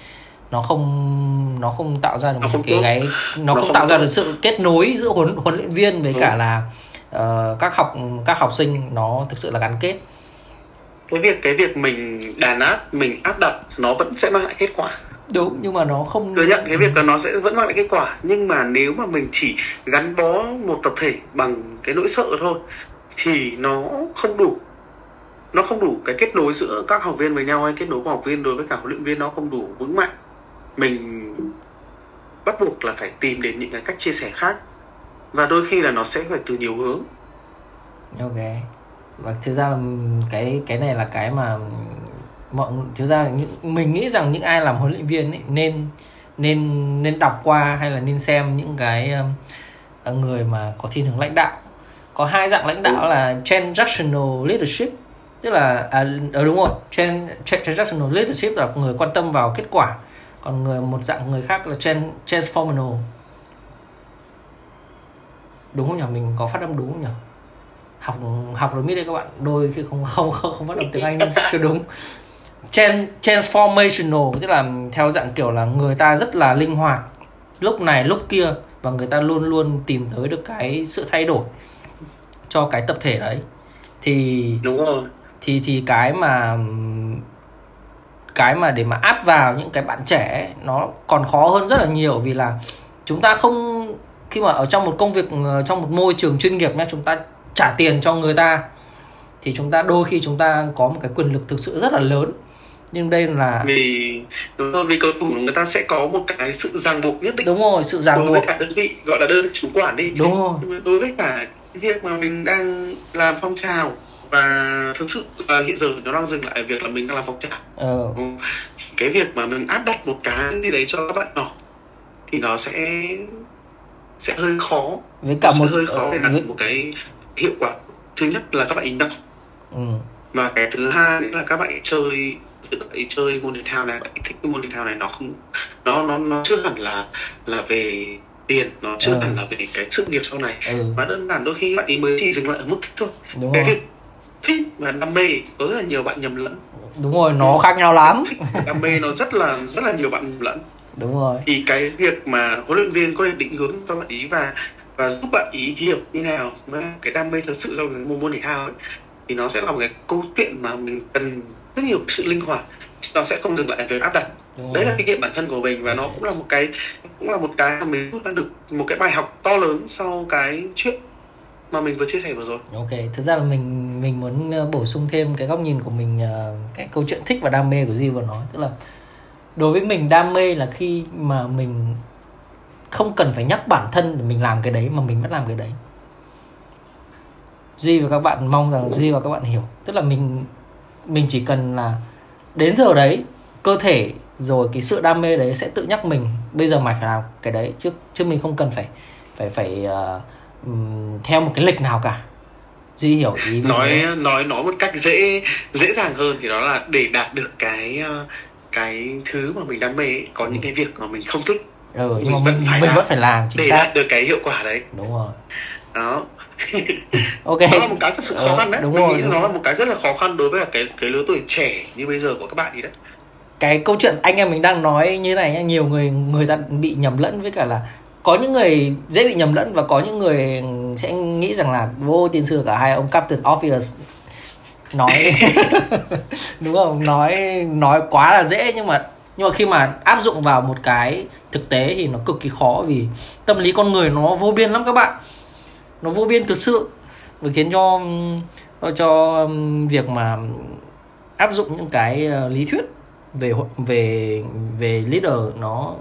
nó không nó không tạo ra được một cái cái nó, nó không, không tạo tốt. ra được sự kết nối giữa huấn huấn luyện viên với ừ. cả là uh, các học các học sinh nó thực sự là gắn kết. Cái việc cái việc mình đàn áp mình áp đặt nó vẫn sẽ mang lại kết quả. Đúng nhưng mà nó không thừa nhận cái việc là nó sẽ vẫn mang lại kết quả nhưng mà nếu mà mình chỉ gắn bó một tập thể bằng cái nỗi sợ thôi thì nó không đủ nó không đủ cái kết nối giữa các học viên với nhau hay kết nối của học viên đối với cả huấn luyện viên nó không đủ vững mạnh. Mình bắt buộc là phải tìm đến những cái cách chia sẻ khác. Và đôi khi là nó sẽ phải từ nhiều hướng. Ok. Và thực ra là cái cái này là cái mà mọi thực ra những mình nghĩ rằng những ai làm huấn luyện viên ấy, nên nên nên đọc qua hay là nên xem những cái um, người mà có thiên hướng lãnh đạo. Có hai dạng lãnh đạo là transactional leadership tức là à, ờ, đúng rồi trans, transactional leadership là người quan tâm vào kết quả. Còn người một dạng người khác là trans, transformational. Đúng không nhỉ? Mình có phát âm đúng không nhỉ? Học học rồi biết đấy các bạn. Đôi khi không không không, không phát âm tiếng anh cho đúng. Transformational tức là theo dạng kiểu là người ta rất là linh hoạt. Lúc này lúc kia và người ta luôn luôn tìm tới được cái sự thay đổi cho cái tập thể đấy. Thì đúng rồi thì thì cái mà cái mà để mà áp vào những cái bạn trẻ ấy, nó còn khó hơn rất là nhiều vì là chúng ta không khi mà ở trong một công việc trong một môi trường chuyên nghiệp nhé chúng ta trả tiền cho người ta thì chúng ta đôi khi chúng ta có một cái quyền lực thực sự rất là lớn. Nhưng đây là vì đúng rồi vì cầu thủ người ta sẽ có một cái sự ràng buộc nhất định. Đúng rồi sự ràng buộc đối với cả đơn vị gọi là đơn vị chủ quản đi. Đúng rồi. Đối với cả việc mà mình đang làm phong trào và thực sự là hiện giờ nó đang dừng lại việc là mình đang làm phong trào ừ. cái việc mà mình áp đặt một cái gì đấy cho các bạn nhỏ thì nó sẽ sẽ hơi khó. Với cả nó một hơi khó để đạt với... một cái hiệu quả. Thứ nhất là các bạn ý nhận ừ. và cái thứ hai nữa là các bạn chơi bạn chơi môn thể thao này bạn thích cái môn thể thao này nó không nó nó nó chưa hẳn là là về tiền nó chưa Ừ. hẳn là về cái sự nghiệp sau này. Ừ. Mà đơn giản đôi khi bạn ấy mới chỉ dừng lại ở mức thích thôi. Đúng cái rồi. việc thích và đam mê có rất là nhiều bạn nhầm lẫn. Đúng rồi nó khác nhau lắm. Và đam mê nó rất là rất là nhiều bạn nhầm lẫn. Đúng rồi. Thì cái việc mà huấn luyện viên có thể định hướng cho bạn ý và và giúp bạn ý hiểu như nào mà cái đam mê thật sự trong cái môn môn thể thao ấy, thì nó sẽ là một cái câu chuyện mà mình cần rất nhiều sự linh hoạt. Nó sẽ không dừng lại về áp đặt. Đúng đấy rồi. là kinh nghiệm bản thân của mình và nó cũng là một cái cũng là một cái mà mình rút ra được một cái bài học to lớn sau cái chuyện mà mình vừa chia sẻ vừa rồi. Ok, thực ra là mình mình muốn ờ, bổ sung thêm cái góc nhìn của mình ờ, cái câu chuyện thích và đam mê của Di vừa nói, tức là đối với mình đam mê là khi mà mình không cần phải nhắc bản thân để mình làm cái đấy mà mình vẫn làm cái đấy. Di và các bạn mong rằng Di và các bạn hiểu, tức là mình mình chỉ cần là đến giờ đấy cơ thể rồi cái sự đam mê đấy sẽ tự nhắc mình bây giờ mày phải làm cái đấy chứ chứ mình không cần phải phải phải uh, theo một cái lịch nào cả? Duy hiểu ý nói không? nói nói một cách dễ dễ dàng hơn thì đó là để đạt được cái ờ, cái thứ mà mình đam mê ấy, có những cái việc mà mình không thích ừ, nhưng mà mình vẫn mình, phải mình làm. vẫn phải làm chính để xác. đạt được cái hiệu quả đấy. Đúng rồi. Đó. Ok. Nó là một cái thật sự khó Ờ, khăn đấy. đúng mình rồi, nghĩ đúng nó là một cái rất là khó khăn đối với cái cái lứa tuổi trẻ như bây giờ của các bạn thì đấy. Cái câu chuyện anh em mình đang nói như này nhá nhiều người người ta bị nhầm lẫn với cả là có những người dễ bị nhầm lẫn và có những người sẽ nghĩ rằng là vô tiền sử cả hai ông Captain Obvious nói đúng không? Nói nói quá là dễ nhưng mà nhưng mà khi mà áp dụng vào một cái thực tế thì nó cực kỳ khó vì tâm lý con người nó vô biên lắm các bạn. Nó vô biên thực sự. Và khiến cho cho, việc mà áp dụng những cái ờ, lý thuyết về về về leader nó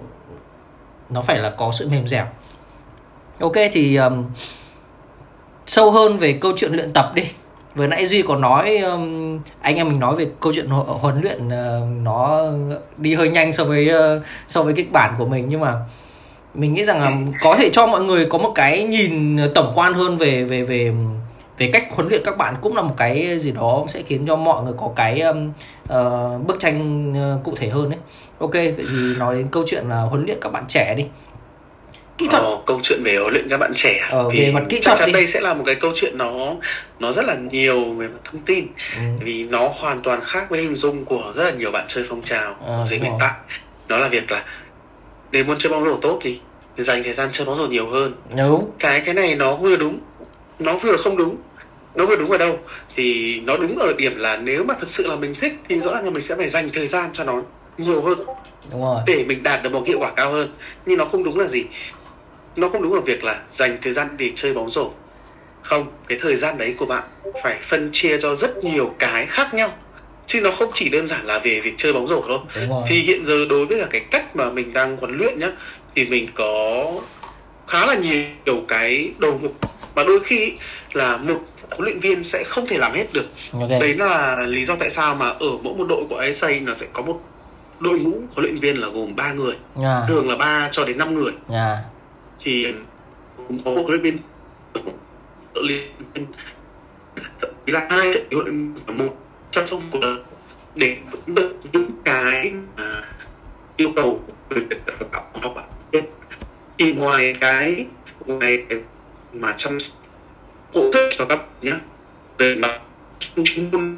nó phải là có sự mềm dẻo. Ok thì um, sâu hơn về câu chuyện luyện tập đi. Vừa nãy duy có nói um, anh em mình nói về câu chuyện hu- huấn luyện uh, nó đi hơi nhanh so với uh, so với kịch bản của mình nhưng mà mình nghĩ rằng là có thể cho mọi người có một cái nhìn tổng quan hơn về về về về cách huấn luyện các bạn cũng là một cái gì đó sẽ khiến cho mọi người có cái um, ờ, bức tranh ờ, cụ thể hơn đấy ok vậy thì nói đến câu chuyện là huấn luyện các bạn trẻ đi. Kỹ thuật. Ờ, câu chuyện về huấn luyện các bạn trẻ. Ờ, Thì về mặt kỹ chắc thuật chắn đi. đây sẽ là một cái câu chuyện nó nó rất là nhiều về mặt thông tin. Ừ. vì nó hoàn toàn khác với hình dung của rất là nhiều bạn chơi phong trào Ờ, ở dưới rồi. tại. Đó là việc là để muốn chơi bóng rổ tốt thì dành thời gian chơi bóng rổ nhiều hơn. Đúng. Cái cái này nó vừa đúng nó vừa không đúng nó vừa đúng ở đâu thì nó đúng ở điểm là nếu mà thật sự là mình thích thì rõ ràng là mình sẽ phải dành thời gian cho nó nhiều hơn đúng rồi. để mình đạt được một hiệu quả cao hơn. Nhưng nó không đúng là gì? Nó không đúng ở việc là dành thời gian để chơi bóng rổ. Không cái thời gian đấy của bạn phải phân chia cho rất nhiều cái khác nhau. Chứ nó không chỉ đơn giản là về việc chơi bóng rổ thôi. Thì hiện giờ đối với cả cái cách mà mình đang huấn luyện nhá thì mình có khá là nhiều cái đầu mục mà đôi khi là một huấn luyện viên sẽ không thể làm hết được. Ok. Đấy là lý do tại sao mà ở mỗi một đội của ASA nó sẽ có một đội ngũ huấn luyện viên là gồm 3 người. Nha thường là 3 cho đến 5 người. Nha thì cũng có một huấn luyện viên thậm chí là hai huấn luyện viên và một trong số của để được những cái mà yêu cầu về đào tạo bạn thì ngoài cái ngoài cái mà chăm sóc hỗ trợ cho các bạn nhé. Về mặt chuyên môn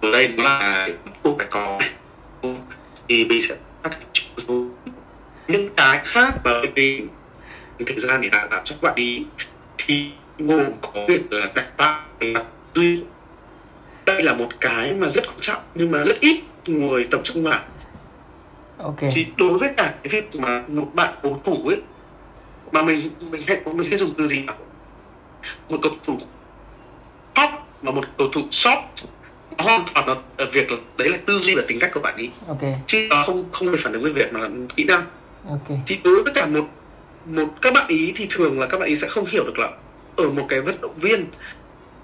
ở đây nó là cô phải có thì mình sẽ số những cái khác mà vì thời gian để tạo cho các bạn đi thì gồm có việc là đặt bạn mặt duy đây là một cái mà rất quan trọng nhưng mà rất ít người tập trung vào. Ok. Thì đối với cả cái việc mà một bạn cầu thủ ấy mà mình mình hay mình hay dùng từ gì nào một cầu thủ top và một cầu thủ short nó hoàn toàn là ở việc là đấy là tư duy và tính cách của bạn ấy ok. Chứ nó không không phải phản ứng với việc mà là kỹ năng. Ok. Thì đối với cả một một các bạn ý thì thường là các bạn ý sẽ không hiểu được là ở một cái vận động viên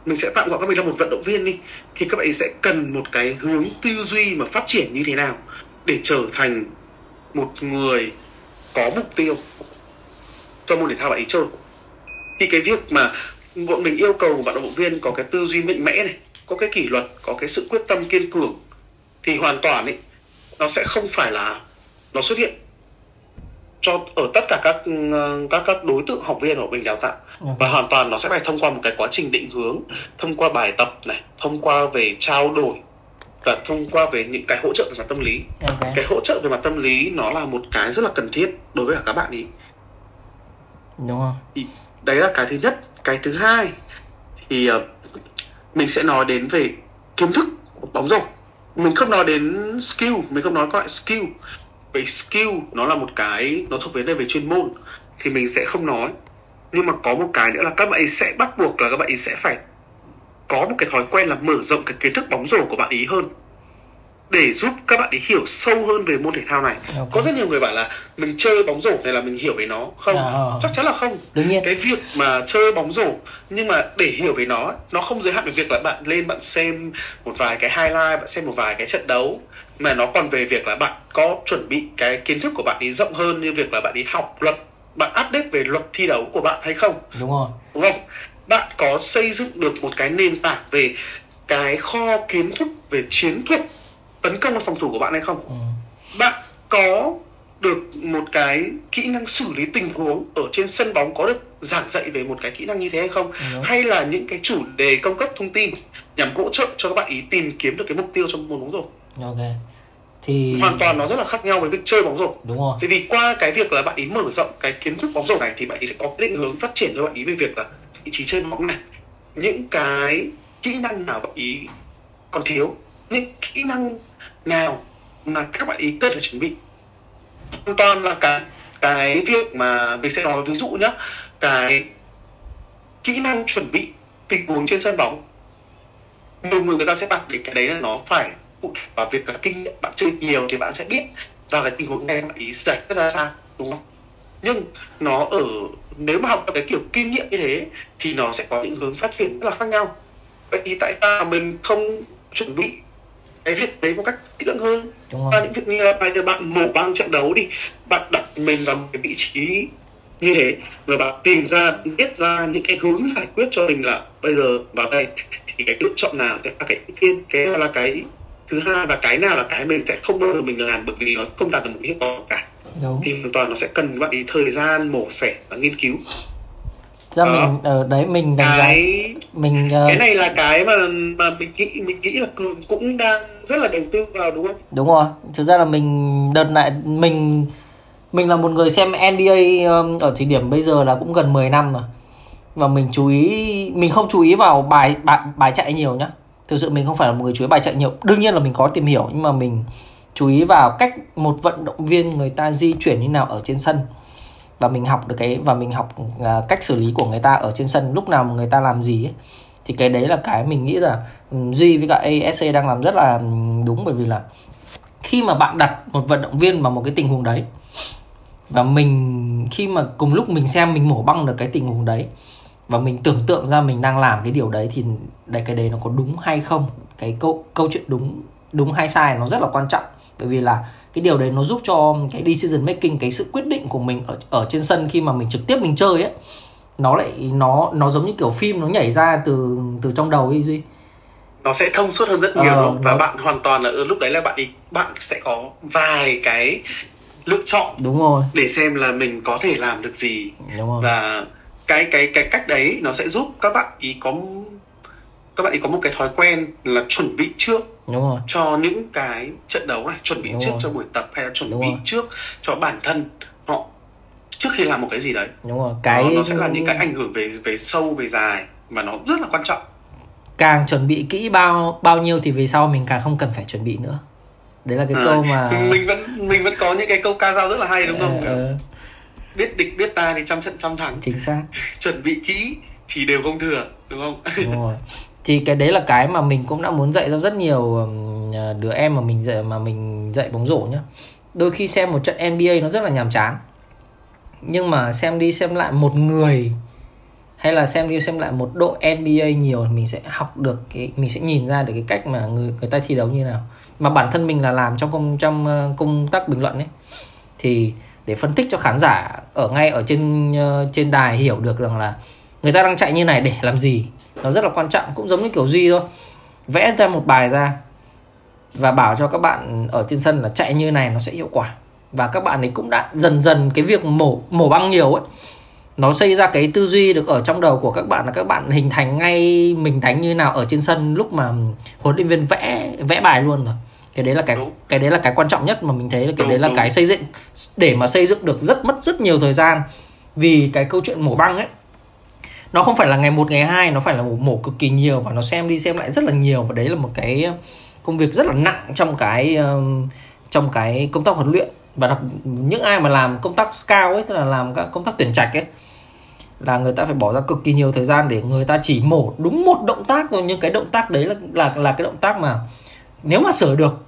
mình sẽ tạm gọi các mình là một vận động viên đi thì các bạn ý sẽ cần một cái hướng tư duy mà phát triển như thế nào để trở thành một người có mục tiêu cho môn thể thao bạn ấy chơi. Thì cái việc mà bọn mình yêu cầu bạn vận động viên có cái tư duy mạnh mẽ này có cái kỷ luật có cái sự quyết tâm kiên cường thì hoàn toàn ấy nó sẽ không phải là nó xuất hiện cho ở tất cả các các các đối tượng học viên của mình đào tạo. Và hoàn toàn nó sẽ phải thông qua một cái quá trình định hướng thông qua bài tập này thông qua về trao đổi và thông qua về những cái hỗ trợ về mặt tâm lý. Okay. cái hỗ trợ về mặt tâm lý nó là một cái rất là cần thiết đối với cả các bạn ý đúng không? Thì đấy là cái thứ nhất. Cái thứ hai thì uh, mình sẽ nói đến về kiến thức của bóng rổ. Mình không nói đến skill mình không nói các lại skill. Về skill nó là một cái nó thuộc về đây về chuyên môn thì mình sẽ không nói. Nhưng mà có một cái nữa là các bạn ấy sẽ bắt buộc là các bạn ấy sẽ phải có một cái thói quen là mở rộng cái kiến thức bóng rổ của bạn ý hơn để giúp các bạn ấy hiểu sâu hơn về môn thể thao này. Okay. có rất nhiều người bảo là mình chơi bóng rổ này là mình hiểu về nó không? À, chắc chắn là không. Đương nhiên. Cái việc mà chơi bóng rổ nhưng mà để hiểu về nó nó không giới hạn về việc là bạn lên bạn xem một vài cái highlight bạn xem một vài cái trận đấu mà nó còn về việc là bạn có chuẩn bị cái kiến thức của bạn ấy rộng hơn như việc là bạn ấy học luật bạn update về luật thi đấu của bạn hay không? Đúng rồi. Đúng không? Bạn có xây dựng được một cái nền tảng về cái kho kiến thức về chiến thuật tấn công và phòng thủ của bạn hay không? Ừ. bạn có được một cái kỹ năng xử lý tình huống ở trên sân bóng có được giảng dạy về một cái kỹ năng như thế hay không? Ừ. hay là những cái chủ đề cung cấp thông tin nhằm hỗ trợ cho các bạn ý tìm kiếm được cái mục tiêu trong môn bóng rổ ok. Thì hoàn toàn nó rất là khác nhau với việc chơi bóng rổ đúng rồi. Thì vì qua cái việc là bạn ý mở rộng cái kiến thức bóng rổ này thì bạn ý sẽ có định hướng phát triển cho bạn ý về việc là vị trí chơi bóng này. Những cái kỹ năng nào bạn ý còn thiếu những kỹ năng nào mà các bạn ý cần phải chuẩn bị. Hoàn toàn là cái cái việc mà mình sẽ nói, ví dụ nhá, cái kỹ năng chuẩn bị tình huống trên sân bóng. Nhiều người người ta sẽ đặt để cái đấy là nó phải phụ thuộc vào việc là kinh nghiệm, bạn chơi nhiều thì bạn sẽ biết và cái tình huống này bạn ý giải rất ra xa đúng không? Nhưng nó ở, nếu mà học cái kiểu kinh nghiệm như thế thì nó sẽ có những hướng phát triển rất là khác nhau. Vậy thì tại sao mình không chuẩn bị cái việc đấy một cách kỹ lưỡng hơn. Đúng và những việc như là bây giờ bạn mổ băng trận đấu đi bạn đặt mình vào một cái vị trí như thế rồi bạn tìm ra biết ra những cái hướng giải quyết cho mình là bây giờ vào đây thì cái lựa chọn nào sẽ là cái ưu tiên cái là cái thứ hai và cái nào là cái mình sẽ không bao giờ mình làm bởi vì nó không đạt được một hiệu quả cả. Đúng. Thì hoàn toàn nó sẽ cần bạn ý thời gian mổ xẻ và nghiên cứu ra Đó. mình ở đấy mình đánh giá cái mình uh, cái này là cái mà mà mình nghĩ mình nghĩ là cường cũng đang rất là đầu tư vào đúng không? Đúng rồi. Thực ra là mình đợt lại mình mình là một người xem NBA um, ở thời điểm bây giờ là cũng gần 10 năm rồi. Và mình chú ý mình không chú ý vào bài bài bài chạy nhiều nhá. Thực sự mình không phải là một người chú ý bài chạy nhiều. Đương nhiên là mình có tìm hiểu nhưng mà mình chú ý vào cách một vận động viên người ta di chuyển như nào ở trên sân và mình học được cái và mình học uh, cách xử lý của người ta ở trên sân lúc nào mà người ta làm gì ấy. thì cái đấy là cái mình nghĩ là ừ, Duy với cả ASC đang làm rất là ừ, đúng bởi vì là khi mà bạn đặt một vận động viên vào một cái tình huống đấy và mình khi mà cùng lúc mình xem mình mổ băng được cái tình huống đấy và mình tưởng tượng ra mình đang làm cái điều đấy thì đây cái đấy nó có đúng hay không cái câu câu chuyện đúng đúng hay sai nó rất là quan trọng bởi vì là cái điều đấy nó giúp cho cái decision making cái sự quyết định của mình ở ở trên sân khi mà mình trực tiếp mình chơi ấy nó lại nó nó giống như kiểu phim nó nhảy ra từ từ trong đầu ấy gì nó sẽ thông suốt hơn rất nhiều Ờ, đúng và nó- bạn hoàn toàn là ở lúc đấy là bạn ý bạn sẽ có vài cái lựa chọn đúng rồi. để xem là mình có thể làm được gì. Đúng rồi. Và cái cái cái cách đấy nó sẽ giúp các bạn ý có các bạn ý có một cái thói quen là chuẩn bị trước đúng rồi. cho những cái trận đấu này chuẩn bị Đúng trước rồi. cho buổi tập hay là chuẩn Đúng bị rồi. trước cho bản thân họ trước khi làm một cái gì đấy. Đúng rồi. Cái nó, nó sẽ là những cái ảnh hưởng về về sâu về dài mà nó rất là quan trọng. Càng chuẩn bị kỹ bao bao nhiêu thì về sau mình càng không cần phải chuẩn bị nữa. Đấy là cái À, câu mà mình vẫn mình vẫn có những cái câu ca dao rất là hay đúng không? Ờ, ờ, biết địch biết ta thì trăm trận trăm thắng. Chính xác. Chuẩn bị kỹ thì đều không thừa đúng không? Đúng rồi thì cái đấy là cái mà mình cũng đã muốn dạy cho rất nhiều à, đứa em mà mình dạy, mà mình dạy bóng rổ nhá. Đôi khi xem một trận NBA nó rất là nhàm chán. Nhưng mà xem đi xem lại một người, hay là xem đi xem lại một đội NBA nhiều thì mình sẽ học được cái, mình sẽ nhìn ra được cái cách mà người người ta thi đấu như nào. Mà bản thân mình là làm trong công trong ờ, công tác bình luận ấy, thì để phân tích cho khán giả ở ngay ở trên ờ, trên đài hiểu được rằng là người ta đang chạy như này để làm gì nó rất là quan trọng cũng giống như kiểu duy thôi vẽ ra một bài ra và bảo cho các bạn ở trên sân là chạy như này nó sẽ hiệu quả và các bạn ấy cũng đã dần dần cái việc mổ mổ băng nhiều ấy nó xây ra cái tư duy được ở trong đầu của các bạn là các bạn hình thành ngay mình đánh như nào ở trên sân lúc mà huấn luyện viên vẽ vẽ bài luôn rồi cái đấy là cái Đúng. cái đấy là cái quan trọng nhất mà mình thấy là cái Đúng, đấy là đúng. cái xây dựng để mà xây dựng được rất mất rất nhiều thời gian vì cái câu chuyện mổ băng ấy nó không phải là ngày một ngày hai nó phải là mổ, mổ cực kỳ nhiều và nó xem đi xem lại rất là nhiều và đấy là một cái công việc rất là nặng trong cái um, trong cái công tác huấn luyện. Và đặc, những ai mà làm công tác scout ấy tức là làm các công tác tuyển trạch ấy là người ta phải bỏ ra cực kỳ nhiều thời gian để người ta chỉ mổ đúng một động tác thôi. Nhưng cái động tác đấy là là là cái động tác mà nếu mà sửa được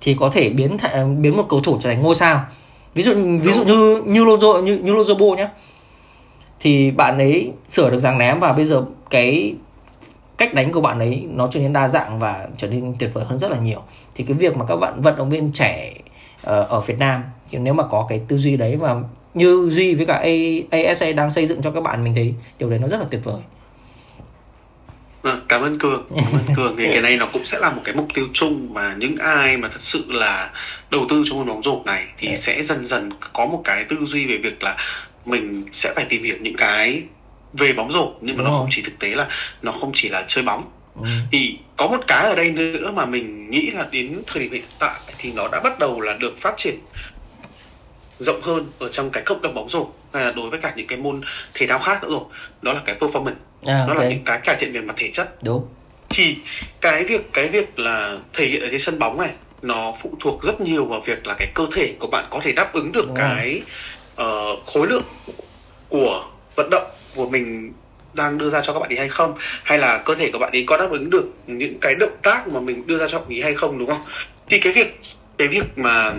thì có thể biến th- biến một cầu thủ trở thành ngôi sao. Ví dụ ví dụ như như Lonzo như như Lonzo Ball nhé thì bạn ấy sửa được dáng ném và bây giờ cái cách đánh của bạn ấy nó trở nên đa dạng và trở nên tuyệt vời hơn rất là nhiều thì cái việc mà các bạn vận động viên trẻ ờ, ở Việt Nam thì nếu mà có cái tư duy đấy và như Duy với cả A- ASA đang xây dựng cho các bạn mình thấy điều đấy nó rất là tuyệt vời Vâng, cảm ơn Cường. Cảm ơn Cường. Thì cái này nó cũng sẽ là một cái mục tiêu chung mà những ai mà thật sự là đầu tư trong môn bóng rổ này thì sẽ dần dần có một cái tư duy về việc là mình sẽ phải tìm hiểu những cái về bóng rổ nhưng mà Đúng nó không chỉ thực tế là nó không chỉ là chơi bóng. Ừ. thì có một cái ở đây nữa mà mình nghĩ là đến thời điểm hiện tại thì nó đã bắt đầu là được phát triển rộng hơn ở trong cái cộng đồng bóng rổ hay là đối với cả những cái môn thể thao khác nữa rồi. Đó là cái performance. À, nó ok. là những cái cải thiện về mặt thể chất. Đúng. Thì cái việc cái việc là thể hiện ở trên sân bóng này nó phụ thuộc rất nhiều vào việc là cái cơ thể của bạn có thể đáp ứng được Đúng rồi. Ờ, khối lượng của vận động của mình đang đưa ra cho các bạn ấy hay không? Hay là cơ thể của bạn ấy có đáp ứng được những cái động tác mà mình đưa ra cho bạn ấy hay không đúng không? Thì cái việc cái việc mà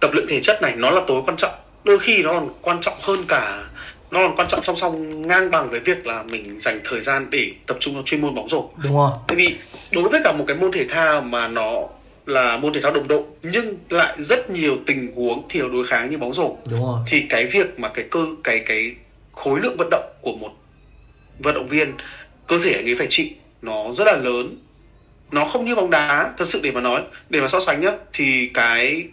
tập luyện thể chất này nó là tối quan trọng. Đôi khi nó còn quan trọng hơn cả nó còn quan trọng song song ngang bằng với việc là mình dành thời gian để tập trung vào chuyên môn bóng rổ. Đúng rồi. Tại vì đối với cả một cái môn thể thao mà nó là môn thể thao đồng đội nhưng lại rất nhiều tình huống thiếu đối kháng như bóng rổ. Đúng rồi. Thì cái việc mà cái cơ cái cái khối lượng vận động của một vận động viên cơ thể anh ấy phải chịu nó rất là lớn. Nó không như bóng đá thật sự để mà nói để mà so sánh nhá thì cái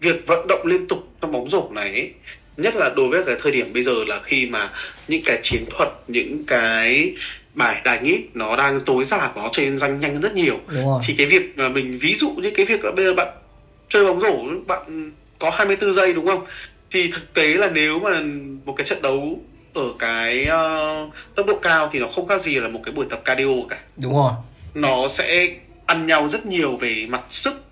việc vận động liên tục trong bóng rổ này ấy, nhất là đối với cái thời điểm bây giờ là khi mà những cái chiến thuật những cái bài đánh ấy nó đang tối giản nó trở nên danh nhanh rất nhiều. Thì cái việc mà mình ví dụ như cái việc là bây giờ bạn chơi bóng rổ bạn có 24 giây đúng không? Thì thực tế là nếu mà một cái trận đấu ở cái uh, tốc độ cao thì nó không khác gì là một cái buổi tập cardio cả. Đúng rồi. Nó sẽ ăn nhau rất nhiều về mặt sức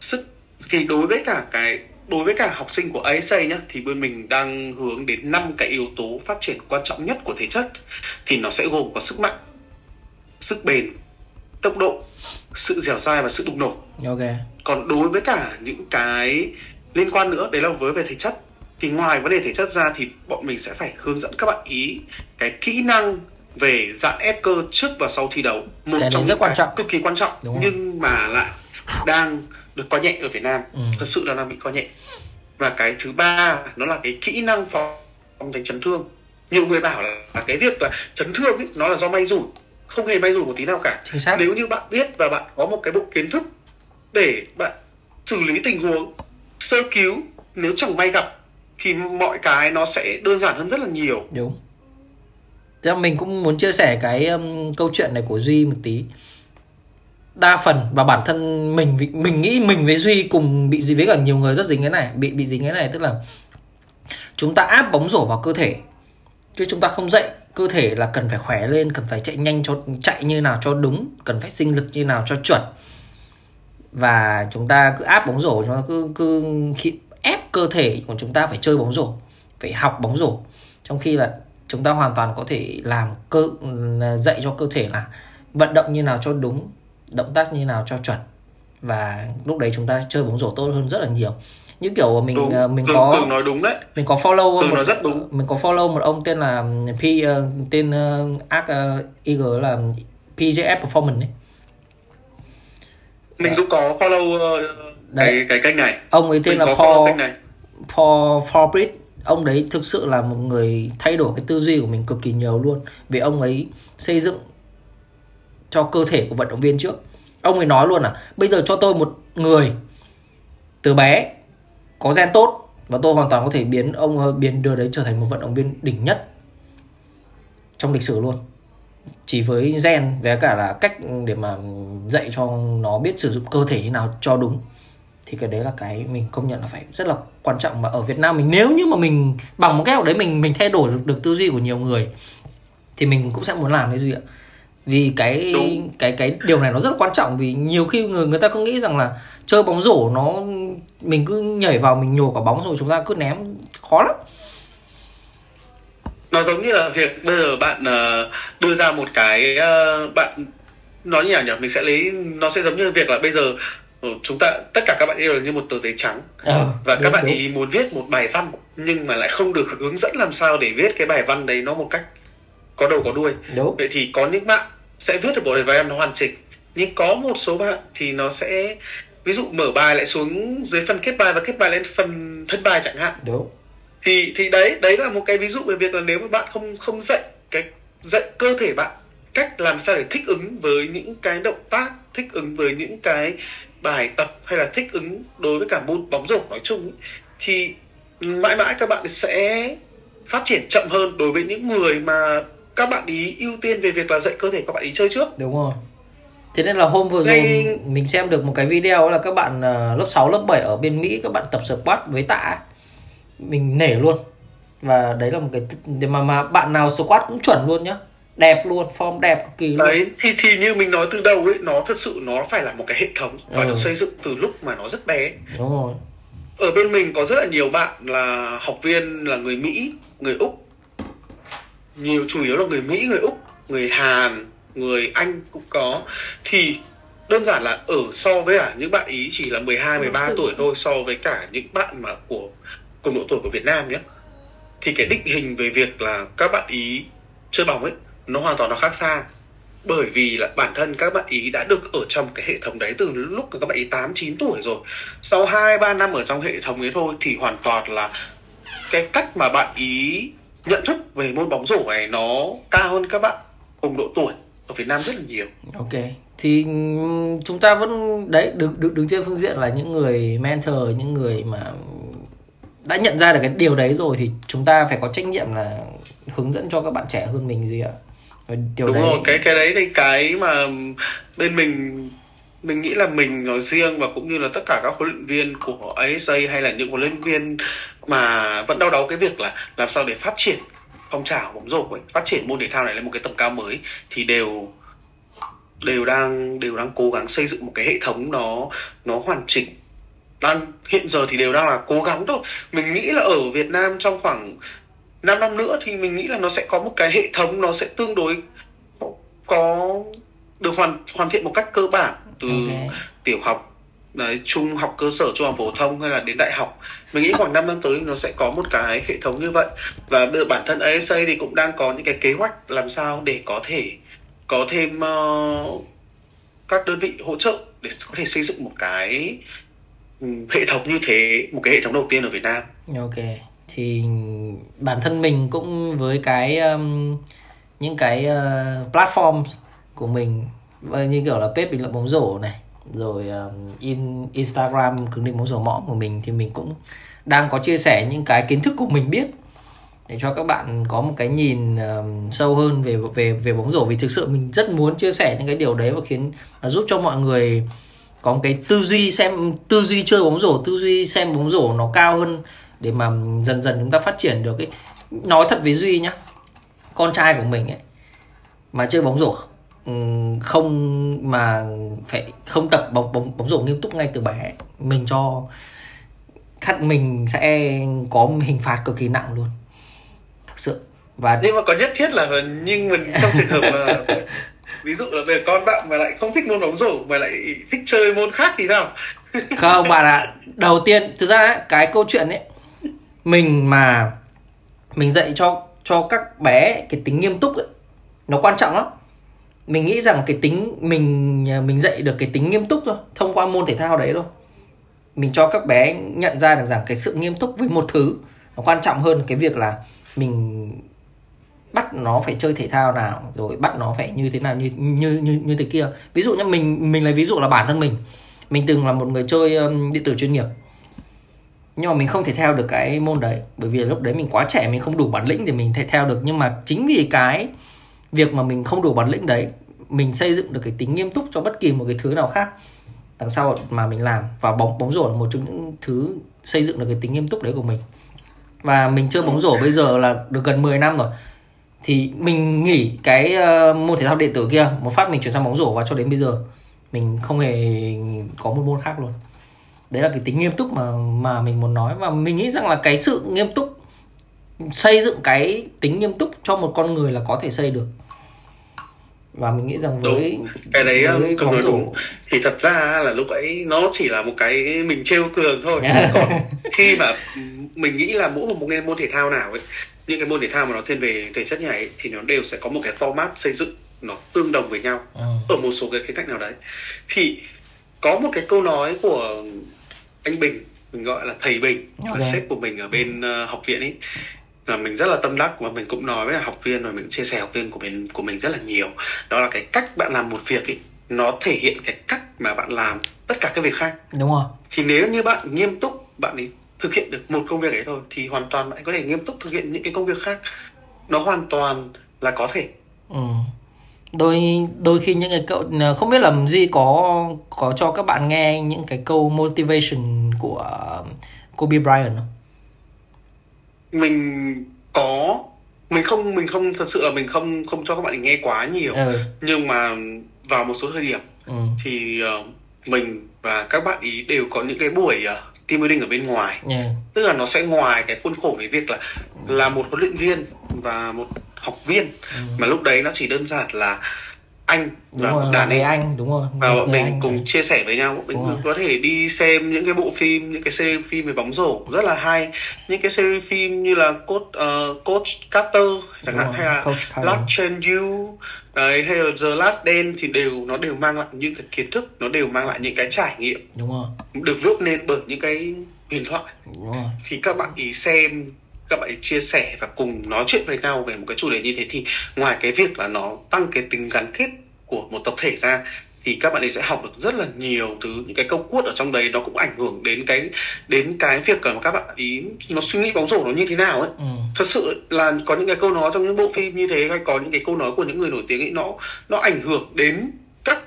sức thì đối với cả cái đối với cả học sinh của ASA nhá thì bên mình đang hướng đến năm cái yếu tố phát triển quan trọng nhất của thể chất. Thì nó sẽ gồm có sức mạnh sức bền tốc độ sự dẻo dai và sự bùng nổ. Ok. Còn đối với cả những cái liên quan nữa đấy là với về thể chất. Thì ngoài vấn đề thể chất ra thì bọn mình sẽ phải hướng dẫn các bạn ý cái kỹ năng về giãn ép cơ trước và sau thi đấu. Một Cái trong rất những quan trọng. cực kỳ quan trọng. Đúng rồi. nhưng mà lại đang được coi nhẹ ở Việt Nam. Ừ. thật sự là đang bị coi nhẹ. Và cái thứ ba nó là cái kỹ năng phòng tránh chấn thương. Nhiều người bảo là, là cái việc là chấn thương ấy, nó là do may rủi không hề may rủi một tí nào cả. Chính xác. Nếu như bạn biết và bạn có một cái bộ kiến thức để bạn xử lý tình huống sơ cứu nếu chẳng may gặp thì mọi cái nó sẽ đơn giản hơn rất là nhiều. Đúng. Thế mình cũng muốn chia sẻ cái um, câu chuyện này của Duy một tí đa phần và bản thân mình mình nghĩ mình với Duy cùng bị gì với cả nhiều người rất dính cái này, bị bị dính cái này, tức là chúng ta áp bóng rổ vào cơ thể. Chứ chúng ta không dạy cơ thể là cần phải khỏe lên, cần phải chạy nhanh cho, chạy như nào cho đúng, cần phải sinh lực như nào cho chuẩn. Và chúng ta cứ áp bóng rổ, chúng ta cứ cứ khi ép cơ thể của chúng ta phải chơi bóng rổ, phải học bóng rổ. Trong khi là chúng ta hoàn toàn có thể làm cơ, dạy cho cơ thể là vận động như nào cho đúng động tác như nào cho chuẩn. Và lúc đấy chúng ta chơi bóng rổ tốt hơn rất là nhiều. Như kiểu mình đúng. ờ, mình cường, có cường nói đúng đấy. mình có follow Cường một nói rất đúng. mình có follow một ông tên là P ờ, tên uh, uh, IG là PJF Performance ấy. mình cũng có follow ờ, Đấy. cái cái kênh này. Ông ấy tên mình là Paul Paul Forbrit ông đấy thực sự là một người thay đổi cái tư duy của mình cực kỳ nhiều luôn. Vì ông ấy xây dựng cho cơ thể của vận động viên trước. Ông ấy nói luôn là bây giờ cho tôi một người từ bé có gen tốt và tôi hoàn toàn có thể biến ông ờ, biến đưa đấy trở thành một vận động viên đỉnh nhất trong lịch sử luôn. Chỉ với gen với cả là cách để mà dạy cho nó biết sử dụng cơ thể như nào cho đúng thì cái đấy là cái mình công nhận là phải rất là quan trọng. Mà ở Việt Nam mình nếu như mà mình bằng một cái học đấy mình mình thay đổi được, được tư duy của nhiều người thì mình cũng sẽ muốn làm cái gì ạ? Vì cái Đúng. cái cái điều này nó rất là quan trọng vì nhiều khi người người ta cứ nghĩ rằng là chơi bóng rổ nó mình cứ nhảy vào mình nhổ quả bóng rồi chúng ta cứ ném khó lắm nó giống như là việc bây giờ bạn uh, đưa ra một cái uh, bạn nói như nhỉ mình sẽ lấy nó sẽ giống như việc là bây giờ ờ, chúng ta tất cả các bạn đều là như một tờ giấy trắng à, và đúng, các bạn đúng. ý muốn viết một bài văn nhưng mà lại không được hướng dẫn làm sao để viết cái bài văn đấy nó một cách có đầu có đuôi. Đúng. vậy thì có những bạn sẽ viết được bộ đề bài văn nó hoàn chỉnh nhưng có một số bạn thì nó sẽ ví dụ mở bài lại xuống dưới phần kết bài và kết bài lên phần thân bài chẳng hạn. Đúng. Thì thì đấy đấy là một cái ví dụ về việc là nếu mà bạn không không dạy cái dạy cơ thể bạn cách làm sao để thích ứng với những cái động tác thích ứng với những cái bài tập hay là thích ứng đối với cả môn bóng rổ nói chung ấy, thì mãi mãi các bạn sẽ phát triển chậm hơn đối với những người mà các bạn ý ưu tiên về việc là dạy cơ thể các bạn ý chơi trước. Đúng rồi. Thế nên là hôm vừa rồi mình xem được một cái video là các bạn ờ, lớp 6, lớp 7 ở bên Mỹ các bạn tập squat với tạ mình nể luôn. Và đấy là một cái mà mà bạn nào squat cũng chuẩn luôn nhá. Đẹp luôn form đẹp cực kỳ luôn. Đấy thì thì như mình nói từ đầu ấy nó thật sự nó phải là một cái hệ thống và ừ. được xây dựng từ lúc mà nó rất bé. Đúng rồi. Ở bên mình có rất là nhiều bạn là học viên là người mỹ người úc nhiều chủ yếu là người mỹ người úc người hàn người anh cũng có. Thì đơn giản là ở so với cả những bạn ý chỉ là 12 13 tuổi. thôi so với cả những bạn mà của cùng độ tuổi của Việt Nam nhé. Thì cái định hình về việc là các bạn ý chơi bóng ấy nó hoàn toàn nó khác xa. Bởi vì là bản thân các bạn ý đã được ở trong cái hệ thống đấy từ lúc các bạn ý 8 9 tuổi rồi. Sau 2 3 năm ở trong hệ thống ấy thôi thì hoàn toàn là cái cách mà bạn ý nhận thức về môn bóng rổ này nó cao hơn các bạn cùng độ tuổi ở Việt Nam rất là nhiều. Ok. Thì chúng ta vẫn đấy đứng đứng đứng trên phương diện là những người mentor, những người mà đã nhận ra được cái điều đấy rồi thì chúng ta phải có trách nhiệm là hướng dẫn cho các bạn trẻ hơn mình gì ạ điều đúng đấy... rồi cái cái đấy thì cái mà bên mình mình nghĩ là mình nói riêng và cũng như là tất cả các huấn luyện viên của ASA hay là những huấn luyện viên mà vẫn đau đáu cái việc là làm sao để phát triển phong trào bóng rổ ấy, phát triển môn thể thao này lên một cái tầm cao mới thì đều đều đang đều đang cố gắng xây dựng một cái hệ thống nó nó hoàn chỉnh. Đang hiện giờ thì đều đang là cố gắng thôi. Mình nghĩ là ở Việt Nam trong khoảng 5 năm nữa thì mình nghĩ là nó sẽ có một cái hệ thống nó sẽ tương đối có được hoàn hoàn thiện một cách cơ bản từ okay. tiểu học đấy, trung học cơ sở trung học phổ thông hay là đến đại học. Mình nghĩ khoảng 5 năm tới nó sẽ có một cái hệ thống như vậy. Và bản thân ASA thì cũng đang có những cái kế hoạch làm sao để có thể có thêm uh, các đơn vị hỗ trợ để có thể xây dựng một cái Ừ, hệ thống như thế một cái hệ thống đầu tiên ở Việt Nam. Ok. Thì bản thân mình cũng với cái um, những cái uh, platform của mình như kiểu là page bình luận bóng rổ này rồi um, in Instagram cứng định bóng rổ mõm của mình thì mình cũng đang có chia sẻ những cái kiến thức của mình biết để cho các bạn có một cái nhìn um, sâu hơn về về về bóng rổ. Vì thực sự mình rất muốn chia sẻ những cái điều đấy và khiến giúp cho mọi người có một cái tư duy xem tư duy chơi bóng rổ tư duy xem bóng rổ nó cao hơn để mà dần dần chúng ta phát triển được ấy. Nói thật với duy nhá con trai của mình ấy mà chơi bóng rổ không mà phải không tập bóng bóng bóng rổ nghiêm túc ngay từ bé. Mình cho khắt mình sẽ có hình phạt cực kỳ nặng luôn. Thực sự. Và nhưng mà có nhất thiết là nhưng mình trong trường hợp là ví dụ là về con bạn mà lại không thích môn bóng rổ mà lại thích chơi môn khác thì sao? Không bạn ạ. À, đầu tiên thực ra cái câu chuyện ấy mình mà mình dạy cho cho các bé cái tính nghiêm túc ấy, nó quan trọng lắm mình nghĩ rằng cái tính mình à, mình dạy được cái tính nghiêm túc thôi thông qua môn thể thao đấy thôi. Mình cho các bé nhận ra được rằng cái sự nghiêm túc với một thứ nó quan trọng hơn cái việc là mình bắt nó phải chơi thể thao nào rồi bắt nó phải như thế nào như như như như thế kia. Ví dụ như mình mình lấy ví dụ là bản thân mình. Mình từng là một người chơi um, điện tử chuyên nghiệp. Nhưng mà mình không thể theo được cái môn đấy bởi vì lúc đấy mình quá trẻ mình không đủ bản lĩnh để mình thể theo được. Nhưng mà chính vì cái việc mà mình không đủ bản lĩnh đấy mình xây dựng được cái tính nghiêm túc cho bất kỳ một cái thứ nào khác đằng sau mà mình làm. Và bóng bóng rổ là một trong những thứ xây dựng được cái tính nghiêm túc đấy của mình. Và mình chơi bóng rổ bây giờ là được gần 10 năm rồi. Thì mình nghỉ cái uh, môn thể thao điện tử kia. Một phát mình chuyển sang bóng rổ và cho đến bây giờ mình không hề có một môn khác luôn. Đấy là cái tính nghiêm túc mà mà mình muốn nói. Và mình nghĩ rằng là cái sự nghiêm túc xây dựng cái tính nghiêm túc cho một con người là có thể xây được và mình nghĩ rằng với đúng. cái đấy với cường nói đúng thì thật ra là lúc ấy nó chỉ là một cái mình trêu cường thôi còn khi mà mình nghĩ là mỗi một môn thể thao nào ấy những cái môn thể thao mà nó thiên về thể chất như này thì nó đều sẽ có một cái format xây dựng nó tương đồng với nhau ừ. ở một số cái khía cạnh nào đấy thì có một cái câu nói của anh Bình mình gọi là thầy Bình okay. là sếp của mình ở bên uh, học viện ấy là mình rất là tâm đắc và mình cũng nói với học viên và mình chia sẻ học viên của mình của mình rất là nhiều. Đó là cái cách bạn làm một việc ấy nó thể hiện cái cách mà bạn làm tất cả các việc khác. Đúng rồi. Thì nếu như bạn nghiêm túc bạn ấy thực hiện được một công việc ấy thôi thì hoàn toàn bạn có thể nghiêm túc thực hiện những cái công việc khác. Nó hoàn toàn là có thể. Ừ. đôi đôi khi những cái câu không biết làm gì có có cho các bạn nghe những cái câu motivation của Kobe Bryant không mình có mình không mình không thật sự là mình không không cho các bạn nghe quá nhiều ừ. nhưng mà vào một số thời điểm ừ. thì uh, mình và các bạn ý đều có những cái buổi uh, team building ở bên ngoài yeah. tức là nó sẽ ngoài cái khuôn khổ cái việc là là một huấn luyện viên và một học viên ừ. mà lúc đấy nó chỉ đơn giản là anh đúng và rồi, đàn ấy anh đúng rồi. Và bọn mình cùng rồi. chia sẻ với nhau bọn mình có thể đi xem những cái bộ phim những cái series phim về bóng rổ rất là hay. Những cái series phim như là coach uh, coach Carter chẳng hạn hay là Lost Change You đấy hay là The Last Dance thì đều nó đều mang lại những cái kiến thức nó đều mang lại những cái trải nghiệm đúng rồi. được viết nên bởi những cái huyền thoại. Đúng rồi. thì các bạn ý xem các bạn chia sẻ và cùng nói chuyện với nhau về một cái chủ đề như thế thì ngoài cái việc là nó tăng cái tính gắn kết của một tập thể ra thì các bạn ấy sẽ học được rất là nhiều thứ những cái câu quất ở trong đấy nó cũng ảnh hưởng đến cái đến cái việc mà các bạn ý nó suy nghĩ bóng rổ nó như thế nào ấy ừ. thật sự là có những cái câu nói trong những bộ phim như thế hay có những cái câu nói của những người nổi tiếng ấy nó nó ảnh hưởng đến các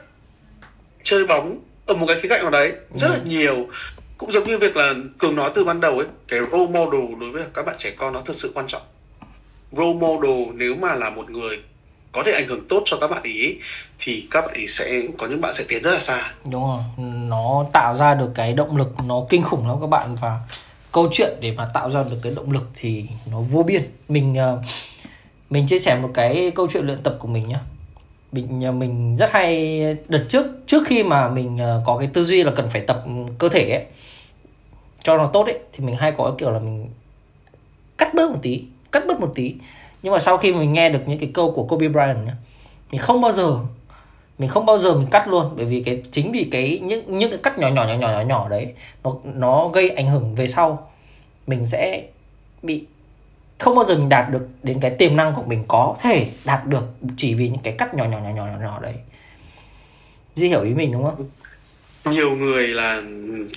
chơi bóng ở một cái khía cạnh nào đấy rất ừ. là nhiều cũng giống như việc là cường nói từ ban đầu ấy, cái role model đối với các bạn trẻ con nó thật sự quan trọng. Role model nếu mà là một người có thể ảnh hưởng tốt cho các bạn ý, thì các bạn ý sẽ, có những bạn sẽ tiến rất là xa. Đúng rồi, nó tạo ra được cái động lực, nó kinh khủng lắm các bạn. Và câu chuyện để mà tạo ra được cái động lực thì nó vô biên. Mình ờ, mình chia sẻ một cái câu chuyện luyện tập của mình nhé mình ờ, mình rất hay đợt trước trước khi mà mình ờ, có cái tư duy là cần phải tập cơ thể ấy, cho nó tốt ấy, thì mình hay có kiểu là mình cắt bớt một tí, cắt bớt một tí. Nhưng mà sau khi mình nghe được những cái câu của Kobe Bryant nhá, mình không bao giờ, mình không bao giờ mình cắt luôn. Bởi vì cái, chính vì cái những những cái cắt nhỏ nhỏ nhỏ nhỏ nhỏ nhỏ đấy, nó nó gây ảnh hưởng về sau. Mình sẽ bị không bao giờ mình đạt được đến cái tiềm năng của mình có thể đạt được chỉ vì những cái cắt nhỏ nhỏ nhỏ nhỏ nhỏ, nhỏ đấy Di hiểu ý mình đúng không? Nhiều người là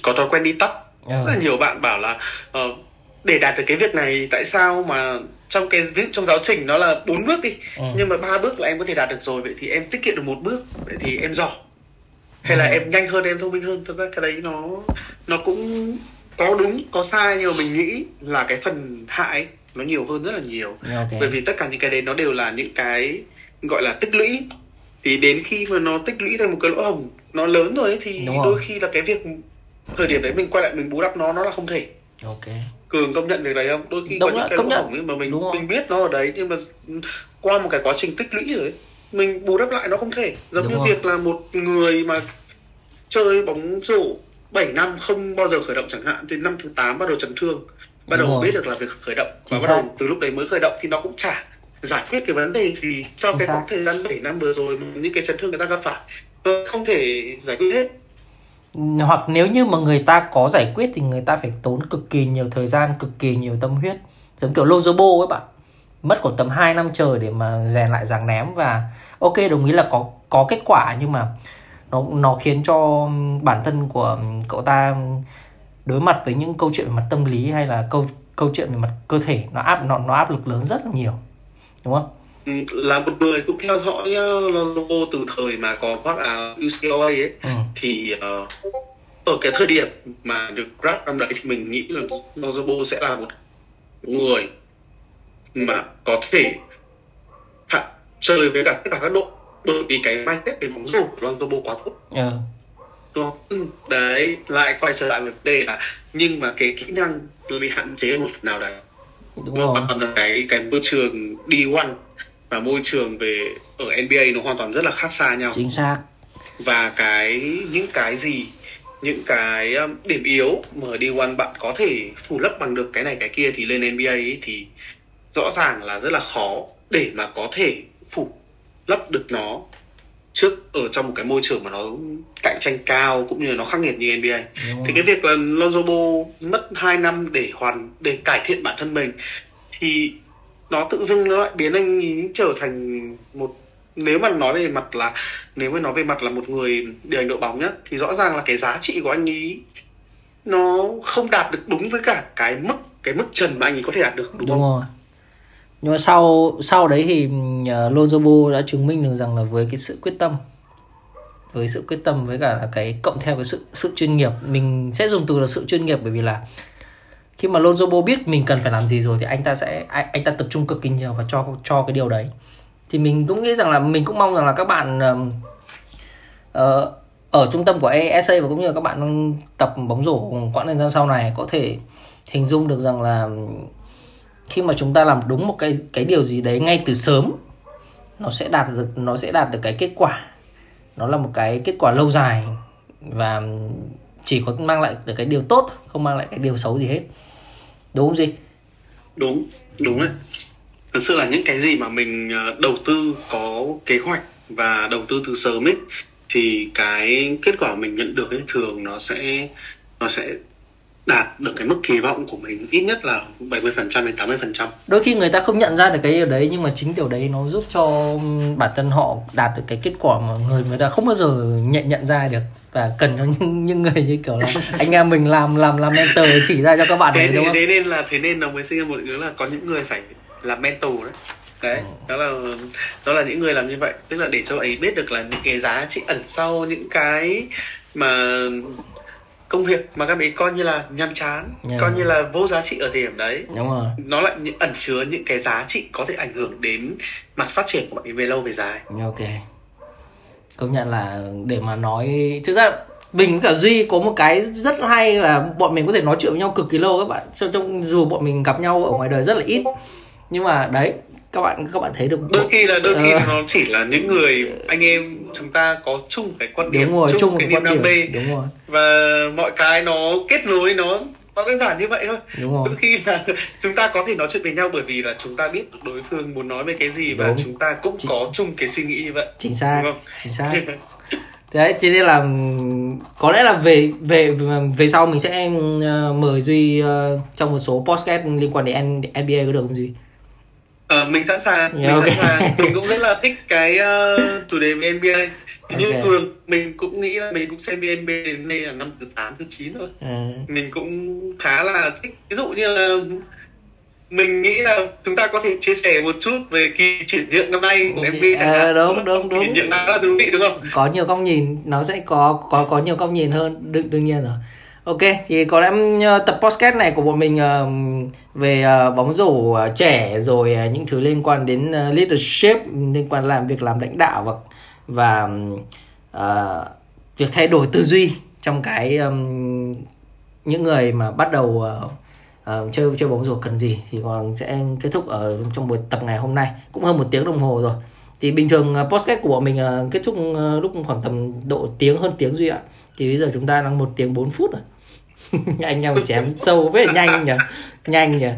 có thói quen đi tắt ừ. rất là nhiều bạn bảo là uh, để đạt được cái việc này tại sao mà trong cái ví trong giáo trình nó là bốn bước đi ừ. nhưng mà ba bước là em có thể đạt được rồi vậy thì em tiết kiệm được một bước vậy thì em giỏi hay ừ. là em nhanh hơn em thông minh hơn thật ra cái đấy nó nó cũng có đúng có sai nhưng mà mình nghĩ là cái phần hại nó nhiều hơn rất là nhiều. Okay. bởi vì tất cả những cái đấy nó đều là những cái gọi là tích lũy. Thì đến khi mà nó tích lũy thành một cái lỗ hổng nó lớn rồi ấy, thì đôi khi là cái việc thời điểm đấy mình quay lại mình bù đắp nó nó là không thể. Ok. Cường công nhận việc đấy không? Đôi khi Đúng có những cái lỗ hổng ấy mà mình mình biết nó ở đấy nhưng mà qua một cái quá trình tích lũy rồi ấy, mình bù đắp lại nó không thể. Giống Đúng như rồi. việc là một người mà chơi bóng rổ 7 năm không bao giờ khởi động chẳng hạn thì năm thứ 8 bắt đầu chấn thương bắt Đúng đầu rồi. biết được là việc khởi động và bắt đầu từ lúc đấy mới khởi động thì nó cũng chả giải quyết cái vấn đề gì cho Chính cái khoảng thời gian 7 năm vừa rồi những cái chấn thương người ta gặp phải. Không thể giải quyết hết. Hoặc nếu như mà người ta có giải quyết thì người ta phải tốn cực kỳ nhiều thời gian cực kỳ nhiều tâm huyết. Giống kiểu Lozobo ấy bạn. Mất khoảng tầm 2 năm trời để mà rèn lại dáng ném và ok đồng ý là có có kết quả nhưng mà nó nó khiến cho bản thân của cậu ta đối mặt với những câu chuyện về mặt tâm lý hay là câu câu chuyện về mặt cơ thể nó áp nó nó áp lực lớn rất là nhiều đúng không ừ, là một người cũng theo dõi logo từ thời mà có khoác áo UCLA ấy ừ. thì uh, ở cái thời điểm mà được grab năm đấy thì mình nghĩ là Lonzo sẽ là một người mà có thể hạ, chơi với cả tất cả các đội bởi vì cái mindset về bóng rổ của Lonzo quá tốt. Yeah. Đúng không? Đấy lại quay trở lại vấn đề là nhưng mà cái kỹ năng nó bị hạn chế một phần nào đấy đúng rồi. hoàn toàn là cái cái môi trường D1 và môi trường về ở NBA nó hoàn toàn rất là khác xa nhau chính xác và cái những cái gì những cái um, điểm yếu mà ở D1 bạn có thể phủ lấp bằng được cái này cái kia thì lên NBA ấy thì rõ ràng là rất là khó để mà có thể phủ lấp được nó trước ở trong một cái môi trường mà nó cạnh tranh cao cũng như là nó khắc nghiệt như NBA thì cái việc là Lonzo Ball mất 2 năm để hoàn để cải thiện bản thân mình thì nó tự dưng nó lại biến anh ấy trở thành một nếu mà nói về mặt là nếu mà nói về mặt là một người điều hành đội bóng nhá thì rõ ràng là cái giá trị của anh ấy nó không đạt được đúng với cả cái mức cái mức trần mà anh ấy có thể đạt được đúng, đúng không? Rồi nhưng mà sau sau đấy thì ờ, uh, Lonzo đã chứng minh được rằng là với cái sự quyết tâm với sự quyết tâm với cả là cái cộng theo với sự sự chuyên nghiệp mình sẽ dùng từ là sự chuyên nghiệp bởi vì là khi mà Lonzo biết mình cần phải làm gì rồi thì anh ta sẽ anh, anh ta tập trung cực kỳ nhiều và cho cho cái điều đấy. Thì mình cũng nghĩ rằng là mình cũng mong rằng là các bạn uh, ở trung tâm của ESA và cũng như là các bạn tập bóng rổ quãng thời gian sau này có thể hình dung được rằng là khi mà chúng ta làm đúng một cái cái điều gì đấy ngay từ sớm, nó sẽ đạt được, nó sẽ đạt được cái kết quả. Nó là một cái kết quả lâu dài và chỉ có mang lại được cái điều tốt, không mang lại cái điều xấu gì hết. Đúng không gì đúng đúng đấy. Thật sự là những cái gì mà mình ờ, đầu tư có kế hoạch và đầu tư từ sớm ấy, thì cái kết quả mình nhận được ấy, thường nó sẽ nó sẽ đạt được cái mức kỳ vọng của mình ít nhất là 70% đến 80%. Đôi khi người ta không nhận ra được cái điều đấy nhưng mà chính điều đấy nó giúp cho bản thân họ đạt được cái kết quả mà người người ta không bao giờ nhận nhận ra được và cần cho những, những người như kiểu là anh em mình làm làm làm mentor chỉ ra cho các bạn đấy đúng không? Thế nên là thế nên nó mới sinh ra một đứa là có những người phải làm mentor đấy đấy ừ. đó là đó là những người làm như vậy tức là để cho ấy biết được là những cái giá trị ẩn sau những cái mà công việc mà các ấy coi như là nhàm chán yeah. coi như là vô giá trị ở thời điểm đấy. Đúng rồi. Nó lại ẩn chứa những cái giá trị có thể ảnh hưởng đến mặt phát triển của bạn ấy về lâu về dài. Ok. Công nhận là để mà nói thực ra mình với cả duy có một cái rất hay là bọn mình có thể nói chuyện với nhau cực kỳ lâu các bạn. Trong, trong dù bọn mình gặp nhau ở ngoài đời rất là ít. Nhưng mà đấy các bạn các bạn thấy được đôi khi là đôi khi uh, nó chỉ là những người anh em chúng ta có chung cái quan điểm đúng rồi, chung, chung cái niềm đam mê. Đúng rồi. Và mọi cái nó kết nối nó nó đơn giản như vậy thôi. Đúng rồi. đôi khi là chúng ta có thể nói chuyện với nhau bởi vì là chúng ta biết đối phương muốn nói về cái gì và đúng. chúng ta cũng Chính... có chung cái suy nghĩ như vậy. Chính xác chính xác. Đấy thế nên là có lẽ là về về về sau mình sẽ uh, mời duy uh, trong một số podcast liên quan đến NBA có được không duy Ờ, mình sẵn sàng, mình okay. sẵn sàng. Mình cũng rất là thích cái uh, chủ đề về NBA. Okay. Nhưng thường mình cũng nghĩ là mình cũng xem NBA đến nay là năm thứ 8, thứ 9 rồi. Ừ. Mình cũng khá là thích. Ví dụ như là mình nghĩ là chúng ta có thể chia sẻ một chút về kỳ chuyển nhượng năm nay của NBA chẳng hạn. À, đúng đúng đúng. Chuyển nhượng là thú vị đúng không? Có nhiều góc nhìn, nó sẽ có có có nhiều góc nhìn hơn đương, đương nhiên rồi. Ok, thì có lẽ ờ, tập podcast này của bọn mình ờ, về ờ, bóng rổ trẻ rồi những thứ liên quan đến leadership, liên quan làm việc làm lãnh đạo và và uh, việc thay đổi tư duy trong cái um, những người mà bắt đầu uh, uh, chơi chơi bóng rổ cần gì thì còn sẽ kết thúc ở trong buổi tập ngày hôm nay. Cũng hơn một tiếng đồng hồ rồi. Thì bình thường uh, podcast của bọn mình uh, kết thúc uh, lúc khoảng tầm độ tiếng hơn tiếng duy ạ. Thì bây giờ chúng ta đang một tiếng 4 phút rồi. anh em chém sâu với nhanh nhỉ? Nhanh nhỉ?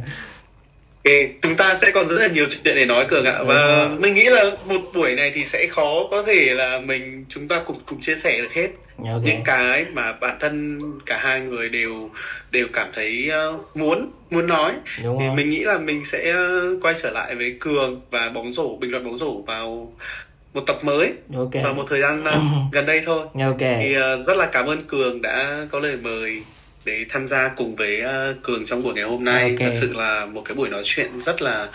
Ok, chúng ta sẽ còn rất là nhiều chuyện để nói cường ạ. Và Đúng mình nghĩ là một buổi này thì sẽ khó có thể là mình chúng ta cùng cùng chia sẻ được hết. Ok. Những cái mà bản thân cả hai người đều đều cảm thấy uh, muốn muốn nói. Đúng thì rồi. mình nghĩ là mình sẽ uh, quay trở lại với cường và bóng rổ bình luận bóng rổ vào một tập mới. Ok. Vào một thời gian uh, gần đây thôi. Ok. Thì rất là cảm ơn cường đã có lời mời để tham gia cùng với uh, cường trong buổi ngày hôm nay Ok. thật sự là một cái buổi nói chuyện rất là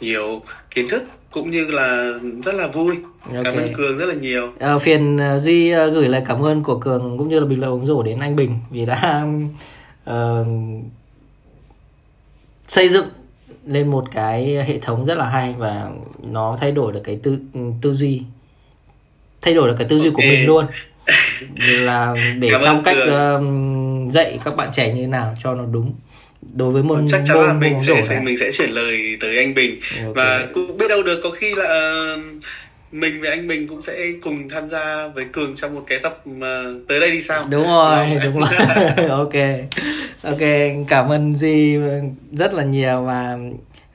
nhiều kiến thức cũng như là rất là vui Ok. cảm ơn cường rất là nhiều Ờ, phiền ờ, duy ờ, gửi lời cảm ơn của cường cũng như là bình luận bóng rổ đến anh bình vì đã ờ, xây dựng lên một cái hệ thống rất là hay và nó thay đổi được cái tư tư duy thay đổi được cái tư duy của Ok. mình luôn là để Cảm trong cách Cường. ờ, dạy các bạn trẻ như thế nào cho nó đúng đối với môn chắc chắn môn, là mình sẽ, này mình sẽ chuyển lời tới anh Bình. Ok. và cũng biết đâu được có khi là ờ, mình và anh Bình cũng sẽ cùng tham gia với Cường trong một cái tập mà tới đây đi sao? Đúng rồi Đúng đúng rồi. Ok. Ok cảm ơn duy rất là nhiều và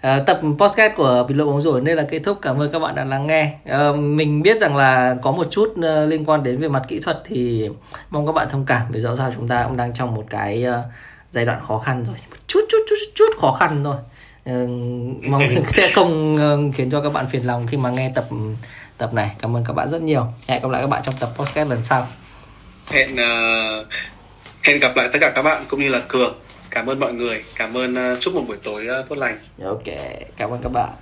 ờ, tập podcast của bình luận bóng rổ đây là kết thúc. Cảm ơn các bạn đã lắng nghe. Ờ, mình biết rằng là có một chút ờ, liên quan đến về mặt kỹ thuật thì mong các bạn thông cảm vì dẫu sao chúng ta cũng đang trong một cái ờ, giai đoạn khó khăn rồi. Một chút chút chút chút khó khăn thôi. Ờ, mong sẽ không ờ, khiến cho các bạn phiền lòng khi mà nghe tập tập này. Cảm ơn các bạn rất nhiều. Hẹn gặp lại các bạn trong tập podcast lần sau. Hẹn ờ, hẹn gặp lại tất cả các bạn cũng như là Cường cảm ơn mọi người. Cảm ơn ờ, chúc một buổi tối ờ, tốt lành. Ok, cảm ơn các bạn.